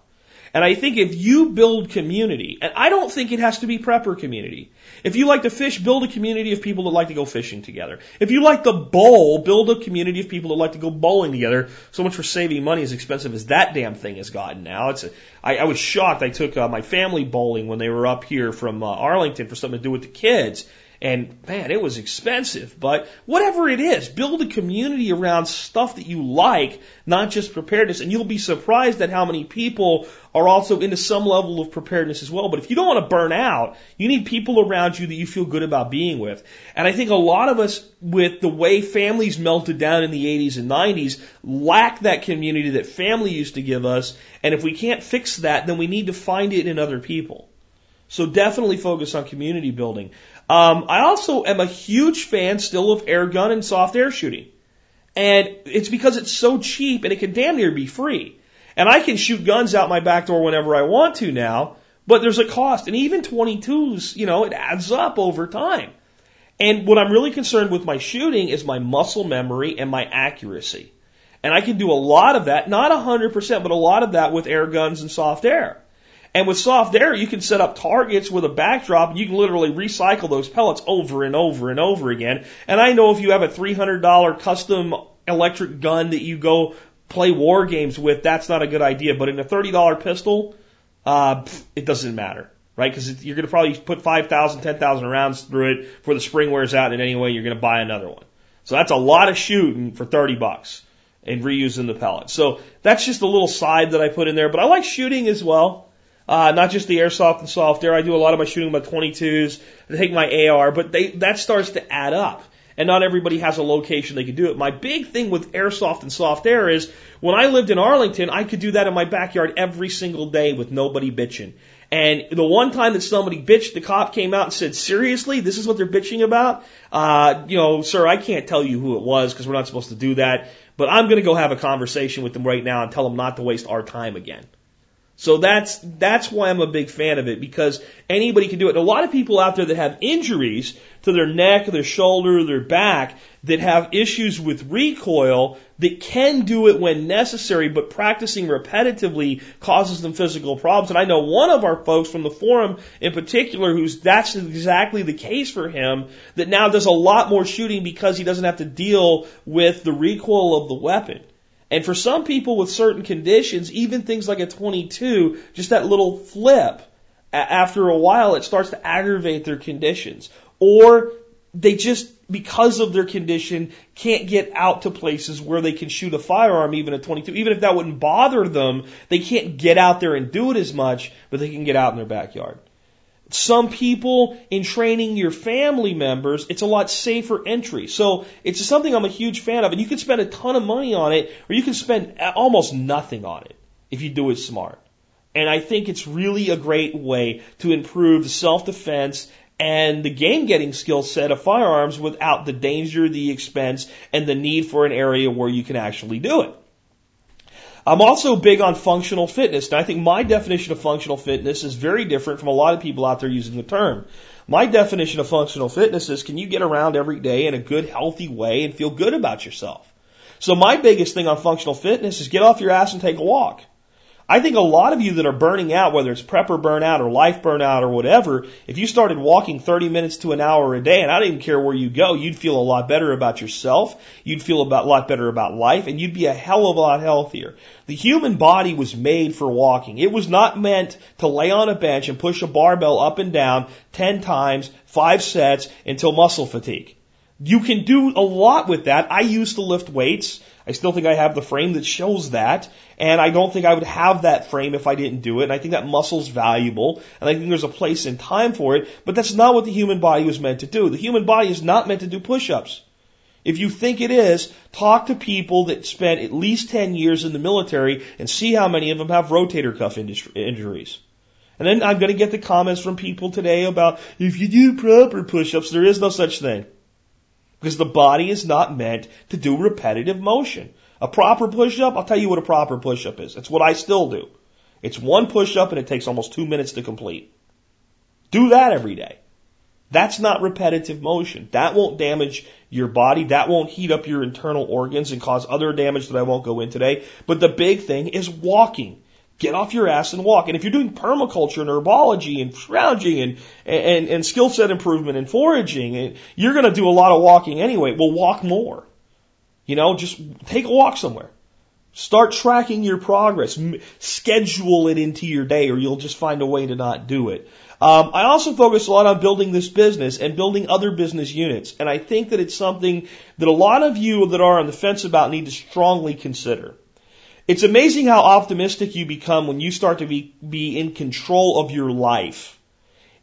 And I think if you build community, and I don't think it has to be prepper community. If you like to fish, build a community of people that like to go fishing together. If you like to bowl, build a community of people that like to go bowling together. So much for saving money as expensive as that damn thing has gotten now. It's a, I, I was shocked. I took uh, my family bowling when they were up here from uh, Arlington for something to do with the kids. And man, it was expensive, but whatever it is, build a community around stuff that you like, not just preparedness. And you'll be surprised at how many people are also into some level of preparedness as well. But if you don't want to burn out, you need people around you that you feel good about being with. And I think a lot of us, with the way families melted down in the 80s and 90s, lack that community that family used to give us. And if we can't fix that, then we need to find it in other people. So definitely focus on community building. Um, I also am a huge fan still of air gun and soft air shooting. And it's because it's so cheap and it can damn near be free. And I can shoot guns out my back door whenever I want to now, but there's a cost. And even 22s, you know, it adds up over time. And what I'm really concerned with my shooting is my muscle memory and my accuracy. And I can do a lot of that, not 100%, but a lot of that with air guns and soft air. And with soft air, you can set up targets with a backdrop and you can literally recycle those pellets over and over and over again. And I know if you have a $300 custom electric gun that you go play war games with, that's not a good idea. But in a $30 pistol, uh, it doesn't matter, right? Because you're going to probably put 5,000, 10,000 rounds through it before the spring wears out, and anyway, you're going to buy another one. So that's a lot of shooting for 30 bucks and reusing the pellets. So that's just a little side that I put in there. But I like shooting as well. Uh, not just the airsoft and soft air. I do a lot of my shooting with my 22s. I take my AR, but they, that starts to add up. And not everybody has a location they can do it. My big thing with airsoft and soft air is when I lived in Arlington, I could do that in my backyard every single day with nobody bitching. And the one time that somebody bitched, the cop came out and said, seriously, this is what they're bitching about? Uh, you know, sir, I can't tell you who it was because we're not supposed to do that, but I'm going to go have a conversation with them right now and tell them not to waste our time again. So that's that's why I'm a big fan of it because anybody can do it. And a lot of people out there that have injuries to their neck, their shoulder, their back that have issues with recoil that can do it when necessary, but practicing repetitively causes them physical problems. And I know one of our folks from the forum in particular who's that's exactly the case for him that now does a lot more shooting because he doesn't have to deal with the recoil of the weapon. And for some people with certain conditions, even things like a 22, just that little flip, after a while, it starts to aggravate their conditions. Or they just, because of their condition, can't get out to places where they can shoot a firearm, even a 22. Even if that wouldn't bother them, they can't get out there and do it as much, but they can get out in their backyard. Some people in training your family members, it's a lot safer entry. So it's something I'm a huge fan of. And you can spend a ton of money on it, or you can spend almost nothing on it if you do it smart. And I think it's really a great way to improve the self-defense and the game getting skill set of firearms without the danger, the expense, and the need for an area where you can actually do it. I'm also big on functional fitness, and I think my definition of functional fitness is very different from a lot of people out there using the term. My definition of functional fitness is can you get around every day in a good, healthy way and feel good about yourself? So my biggest thing on functional fitness is get off your ass and take a walk. I think a lot of you that are burning out, whether it's prepper burnout or life burnout or whatever, if you started walking 30 minutes to an hour a day, and I didn't care where you go, you'd feel a lot better about yourself, you'd feel about, a lot better about life, and you'd be a hell of a lot healthier. The human body was made for walking. It was not meant to lay on a bench and push a barbell up and down 10 times, 5 sets until muscle fatigue. You can do a lot with that. I used to lift weights. I still think I have the frame that shows that, and I don't think I would have that frame if I didn't do it. And I think that muscle's valuable, and I think there's a place and time for it, but that's not what the human body was meant to do. The human body is not meant to do push-ups. If you think it is, talk to people that spent at least 10 years in the military and see how many of them have rotator cuff injuries. And then I'm going to get the comments from people today about if you do proper push-ups, there is no such thing. Because the body is not meant to do repetitive motion. A proper push-up, I'll tell you what a proper push-up is. It's what I still do. It's one push-up and it takes almost two minutes to complete. Do that every day. That's not repetitive motion. That won't damage your body. That won't heat up your internal organs and cause other damage that I won't go in today. But the big thing is walking. Get off your ass and walk. And if you're doing permaculture and herbology and scrounging and, and, and skill set improvement and foraging, you're going to do a lot of walking anyway. Well, walk more. You know, just take a walk somewhere. Start tracking your progress. Schedule it into your day or you'll just find a way to not do it. Um, I also focus a lot on building this business and building other business units. And I think that it's something that a lot of you that are on the fence about need to strongly consider. It's amazing how optimistic you become when you start to be, be in control of your life.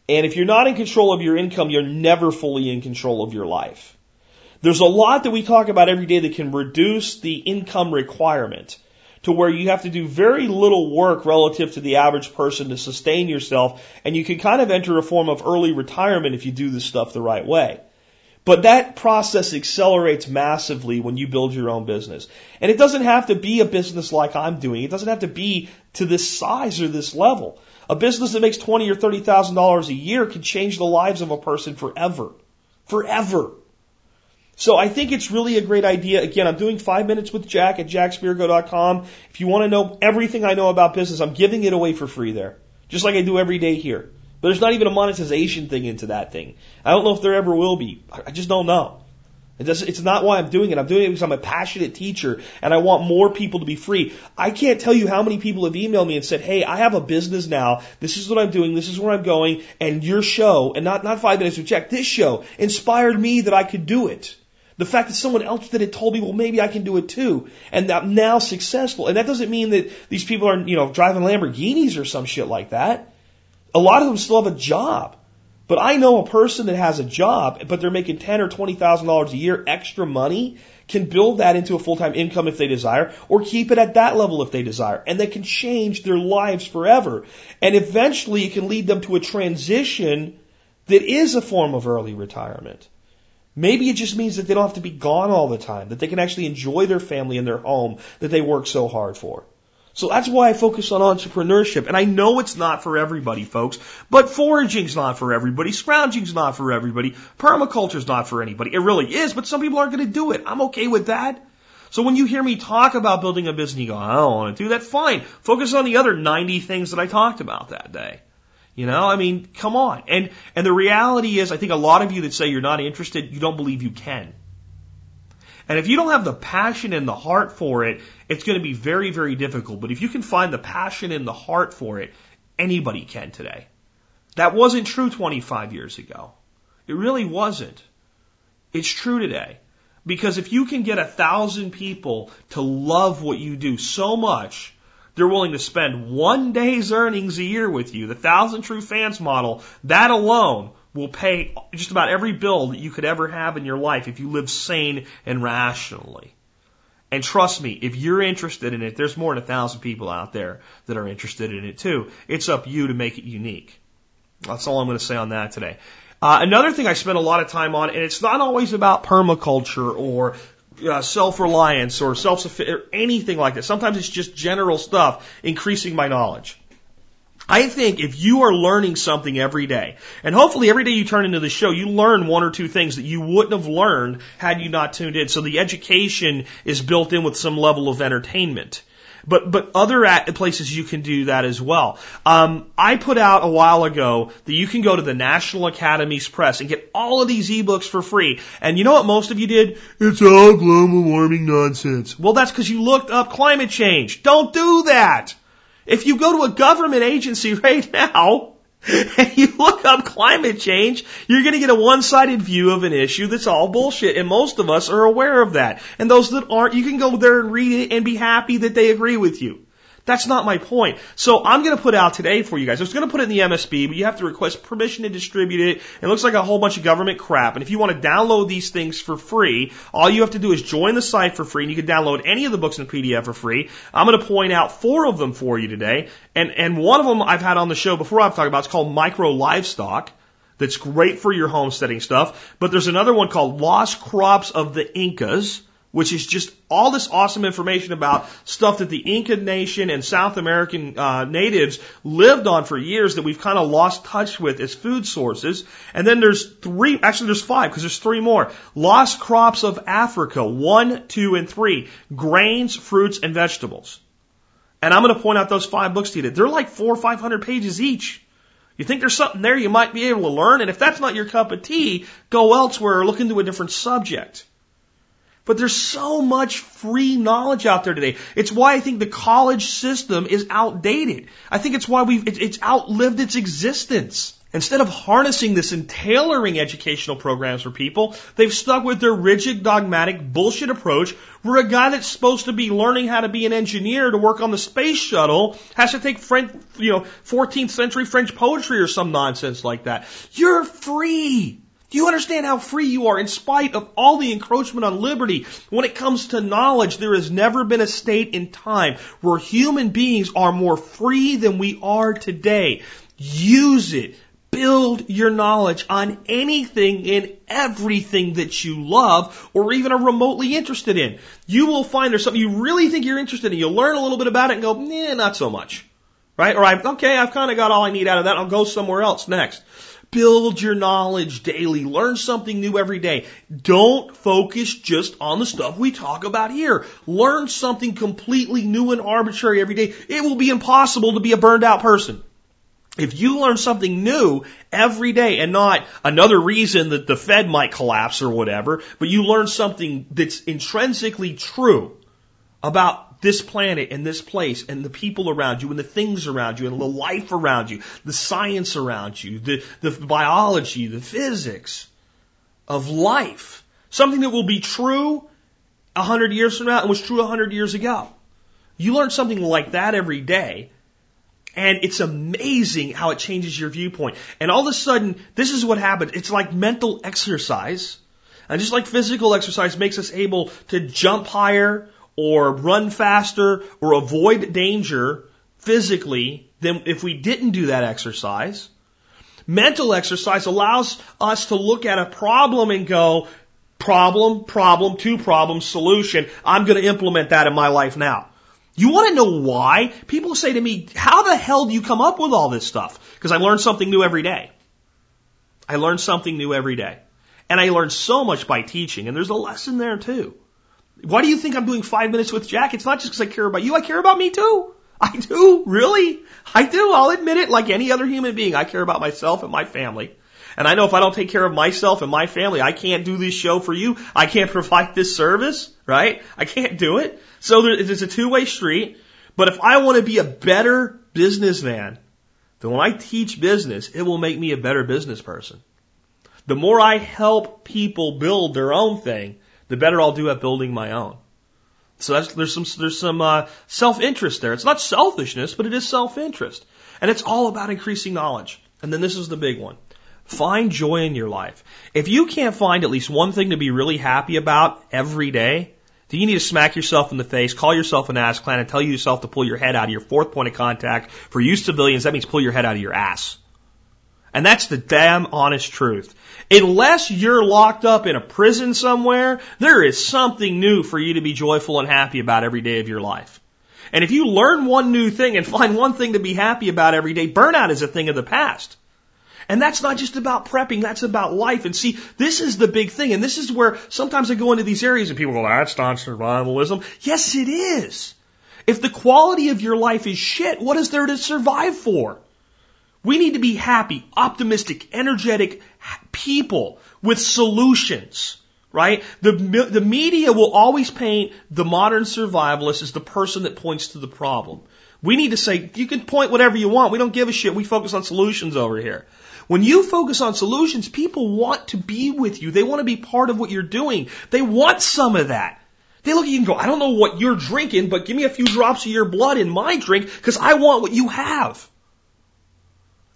And if you're not in control of your income, you're never fully in control of your life. There's a lot that we talk about every day that can reduce the income requirement to where you have to do very little work relative to the average person to sustain yourself and you can kind of enter a form of early retirement if you do this stuff the right way. But that process accelerates massively when you build your own business. And it doesn't have to be a business like I'm doing. It doesn't have to be to this size or this level. A business that makes twenty or thirty thousand dollars a year can change the lives of a person forever. Forever. So I think it's really a great idea. Again, I'm doing five minutes with Jack at jackspirko.com. If you want to know everything I know about business, I'm giving it away for free there. Just like I do every day here. But there's not even a monetization thing into that thing. I don't know if there ever will be. I just don't know. It does, it's not why I'm doing it. I'm doing it because I'm a passionate teacher and I want more people to be free. I can't tell you how many people have emailed me and said, Hey, I have a business now. This is what I'm doing. This is where I'm going. And your show, and not, not five minutes to check, this show inspired me that I could do it. The fact that someone else did it told me, well, maybe I can do it too. And I'm now successful. And that doesn't mean that these people are, you know, driving Lamborghinis or some shit like that. A lot of them still have a job. But I know a person that has a job, but they're making ten or twenty thousand dollars a year extra money, can build that into a full time income if they desire, or keep it at that level if they desire, and they can change their lives forever. And eventually, it can lead them to a transition that is a form of early retirement. Maybe it just means that they don't have to be gone all the time, that they can actually enjoy their family and their home that they work so hard for. So that's why I focus on entrepreneurship. And I know it's not for everybody, folks, but foraging's not for everybody, scrounging's not for everybody, permaculture's not for anybody. It really is, but some people aren't going to do it. I'm okay with that. So when you hear me talk about building a business, you go, I don't want to do that. Fine. Focus on the other 90 things that I talked about that day. You know, I mean, come on. And, and the reality is, I think a lot of you that say you're not interested, you don't believe you can. And if you don't have the passion and the heart for it, it's going to be very, very difficult. But if you can find the passion and the heart for it, anybody can today. That wasn't true 25 years ago. It really wasn't. It's true today. Because if you can get a thousand people to love what you do so much, they're willing to spend one day's earnings a year with you, the thousand true fans model, that alone will pay just about every bill that you could ever have in your life if you live sane and rationally. And trust me, if you're interested in it, there's more than a thousand people out there that are interested in it too. It's up you to make it unique. That's all I'm going to say on that today. Uh, another thing I spend a lot of time on, and it's not always about permaculture or uh, self-reliance or self or anything like that. Sometimes it's just general stuff, increasing my knowledge. I think if you are learning something every day, and hopefully every day you turn into the show, you learn one or two things that you wouldn't have learned had you not tuned in. So the education is built in with some level of entertainment. But but other places you can do that as well. Um, I put out a while ago that you can go to the National Academies Press and get all of these ebooks for free. And you know what most of you did? It's all global warming nonsense. Well, that's because you looked up climate change. Don't do that. If you go to a government agency right now and you look up climate change, you're going to get a one-sided view of an issue that's all bullshit. And most of us are aware of that. And those that aren't, you can go there and read it and be happy that they agree with you. That's not my point. So I'm going to put out today for you guys. I was going to put it in the MSB, but you have to request permission to distribute it. It looks like a whole bunch of government crap. And if you want to download these things for free, all you have to do is join the site for free, and you can download any of the books in PDF for free. I'm going to point out four of them for you today, and and one of them I've had on the show before. I've talked about. It's called Micro Livestock. That's great for your homesteading stuff. But there's another one called Lost Crops of the Incas which is just all this awesome information about stuff that the Inca nation and South American uh, natives lived on for years that we've kind of lost touch with as food sources. And then there's three, actually there's five because there's three more. Lost crops of Africa, one, two, and three. Grains, fruits, and vegetables. And I'm going to point out those five books to you. They're like four or five hundred pages each. You think there's something there you might be able to learn, and if that's not your cup of tea, go elsewhere or look into a different subject. But there's so much free knowledge out there today. It's why I think the college system is outdated. I think it's why we've, it's outlived its existence. Instead of harnessing this and tailoring educational programs for people, they've stuck with their rigid, dogmatic bullshit approach where a guy that's supposed to be learning how to be an engineer to work on the space shuttle has to take French, you know, 14th century French poetry or some nonsense like that. You're free. Do you understand how free you are in spite of all the encroachment on liberty? When it comes to knowledge, there has never been a state in time where human beings are more free than we are today. Use it. Build your knowledge on anything and everything that you love or even are remotely interested in. You will find there's something you really think you're interested in. You'll learn a little bit about it and go, nah, not so much. Right? Or I, okay, I've kind of got all I need out of that. I'll go somewhere else next. Build your knowledge daily. Learn something new every day. Don't focus just on the stuff we talk about here. Learn something completely new and arbitrary every day. It will be impossible to be a burned out person. If you learn something new every day and not another reason that the Fed might collapse or whatever, but you learn something that's intrinsically true about this planet and this place and the people around you and the things around you and the life around you, the science around you, the, the biology, the physics of life. Something that will be true a hundred years from now and was true a hundred years ago. You learn something like that every day. And it's amazing how it changes your viewpoint. And all of a sudden, this is what happens. It's like mental exercise. And just like physical exercise makes us able to jump higher or run faster or avoid danger physically than if we didn't do that exercise. Mental exercise allows us to look at a problem and go, problem, problem, two problems, solution. I'm going to implement that in my life now. You want to know why? People say to me, how the hell do you come up with all this stuff? Because I learn something new every day. I learn something new every day. And I learn so much by teaching, and there's a lesson there too. Why do you think I'm doing five minutes with Jack? It's not just because I care about you, I care about me too. I do, really. I do. I'll admit it like any other human being. I care about myself and my family. And I know if I don't take care of myself and my family, I can't do this show for you. I can't provide this service, right? I can't do it. So there, it's a two-way street. But if I want to be a better businessman, then when I teach business, it will make me a better business person. The more I help people build their own thing, the better I'll do at building my own. So there's some there's some uh, self interest there. It's not selfishness, but it is self interest, and it's all about increasing knowledge. And then this is the big one: find joy in your life. If you can't find at least one thing to be really happy about every day, then you need to smack yourself in the face, call yourself an ass clown, and tell yourself to pull your head out of your fourth point of contact. For you civilians, that means pull your head out of your ass. And that's the damn honest truth. Unless you're locked up in a prison somewhere, there is something new for you to be joyful and happy about every day of your life. And if you learn one new thing and find one thing to be happy about every day, burnout is a thing of the past. And that's not just about prepping, that's about life. And see, this is the big thing. And this is where sometimes I go into these areas and people go, that's not survivalism. Yes, it is. If the quality of your life is shit, what is there to survive for? We need to be happy, optimistic, energetic people with solutions, right? The, the media will always paint the modern survivalist as the person that points to the problem. We need to say, you can point whatever you want. We don't give a shit. We focus on solutions over here. When you focus on solutions, people want to be with you. They want to be part of what you're doing. They want some of that. They look at you and go, I don't know what you're drinking, but give me a few drops of your blood in my drink because I want what you have.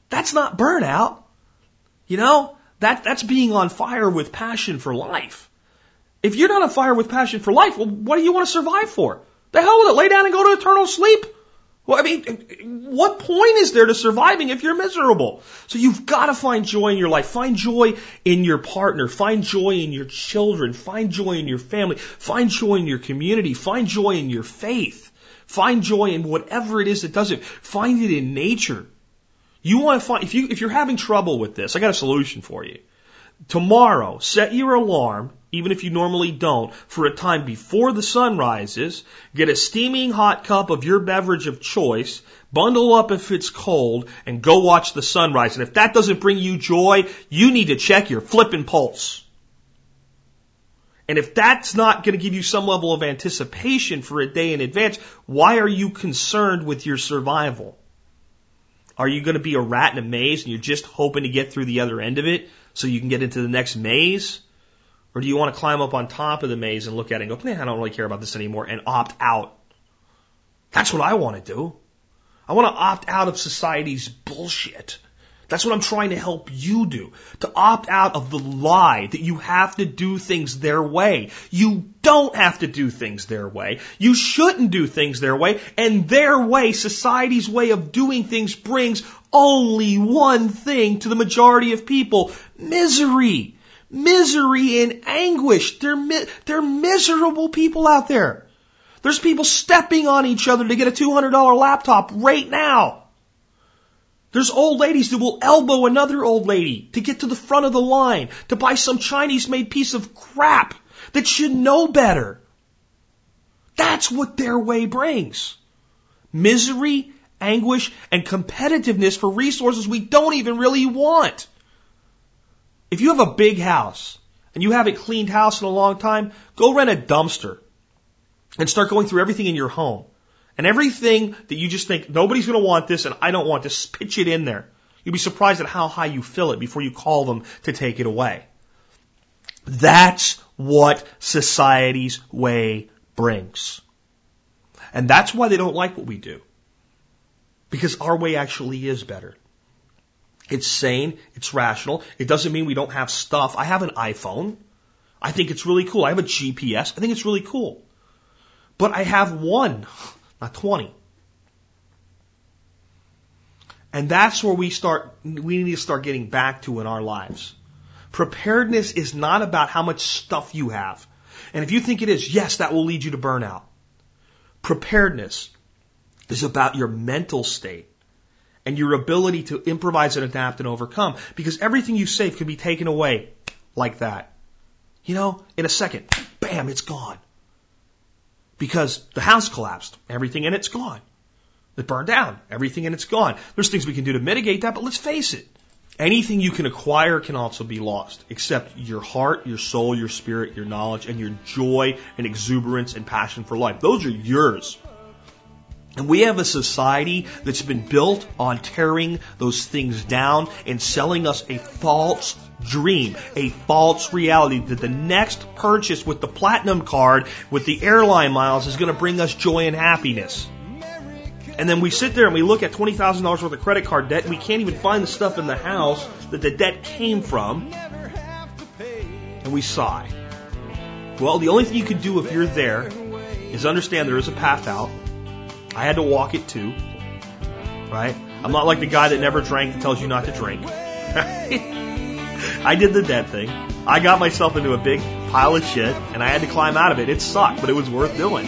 That's not burnout. You know, that, that's being on fire with passion for life. If you're not on fire with passion for life, well, what do you want to survive for? The hell with it. Lay down and go to eternal sleep. Well, I mean, what point is there to surviving if you're miserable? So you've got to find joy in your life. Find joy in your partner. Find joy in your children. Find joy in your family. Find joy in your community. Find joy in your faith. Find joy in whatever it is that does it. Find it in nature. You want to find, if you, if you're having trouble with this, I got a solution for you. Tomorrow, set your alarm, even if you normally don't, for a time before the sun rises, get a steaming hot cup of your beverage of choice, bundle up if it's cold, and go watch the sunrise. And if that doesn't bring you joy, you need to check your flipping pulse. And if that's not going to give you some level of anticipation for a day in advance, why are you concerned with your survival? Are you going to be a rat in a maze and you're just hoping to get through the other end of it so you can get into the next maze? Or do you want to climb up on top of the maze and look at it and go, man, I don't really care about this anymore and opt out? That's what I want to do. I want to opt out of society's bullshit. That's what I'm trying to help you do. To opt out of the lie that you have to do things their way. You don't have to do things their way. You shouldn't do things their way. And their way, society's way of doing things brings only one thing to the majority of people. Misery. Misery and anguish. They're, mi- they're miserable people out there. There's people stepping on each other to get a $200 laptop right now. There's old ladies that will elbow another old lady to get to the front of the line to buy some Chinese made piece of crap that should know better. That's what their way brings. Misery, anguish, and competitiveness for resources we don't even really want. If you have a big house and you haven't cleaned house in a long time, go rent a dumpster and start going through everything in your home and everything that you just think, nobody's going to want this and I don't want this, pitch it in there. You'll be surprised at how high you fill it before you call them to take it away. That's what society's way brings. And that's why they don't like what we do. Because our way actually is better. It's sane, it's rational. It doesn't mean we don't have stuff. I have an iPhone. I think it's really cool. I have a GPS. I think it's really cool. But I have one not 20. And that's where we start, we need to start getting back to in our lives. Preparedness is not about how much stuff you have. And if you think it is, yes, that will lead you to burnout. Preparedness is about your mental state and your ability to improvise and adapt and overcome because everything you save can be taken away like that. You know, in a second, bam, it's gone. Because the house collapsed. Everything in it's gone. It burned down. Everything in it's gone. There's things we can do to mitigate that, but let's face it. Anything you can acquire can also be lost, except your heart, your soul, your spirit, your knowledge, and your joy and exuberance and passion for life. Those are yours. And we have a society that's been built on tearing those things down and selling us a false dream, a false reality that the next purchase with the platinum card, with the airline miles, is going to bring us joy and happiness. And then we sit there and we look at $20,000 worth of credit card debt and we can't even find the stuff in the house that the debt came from. And we sigh. Well, the only thing you can do if you're there is understand there is a path out. I had to walk it too. Right? I'm not like the guy that never drank that tells you not to drink. I did the debt thing. I got myself into a big pile of shit and I had to climb out of it. It sucked, but it was worth doing.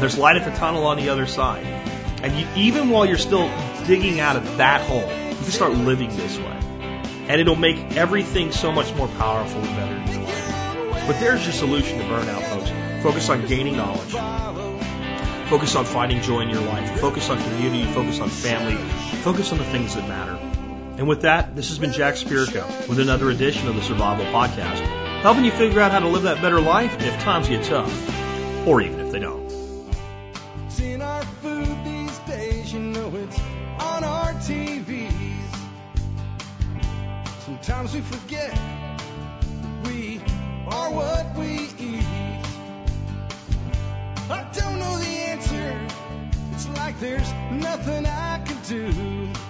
There's light at the tunnel on the other side. And you, even while you're still digging out of that hole, you can start living this way. And it'll make everything so much more powerful and better in your life. But there's your solution to burnout, folks. Focus on gaining knowledge. Focus on finding joy in your life. Focus on community. Focus on family. Focus on the things that matter. And with that, this has been Jack Spirko with another edition of the Survival Podcast, helping you figure out how to live that better life if times get tough, or even if they don't. In our food these days, you know it's on our TVs. Sometimes we forget we are what we eat. I don't know the answer. It's like there's nothing I can do.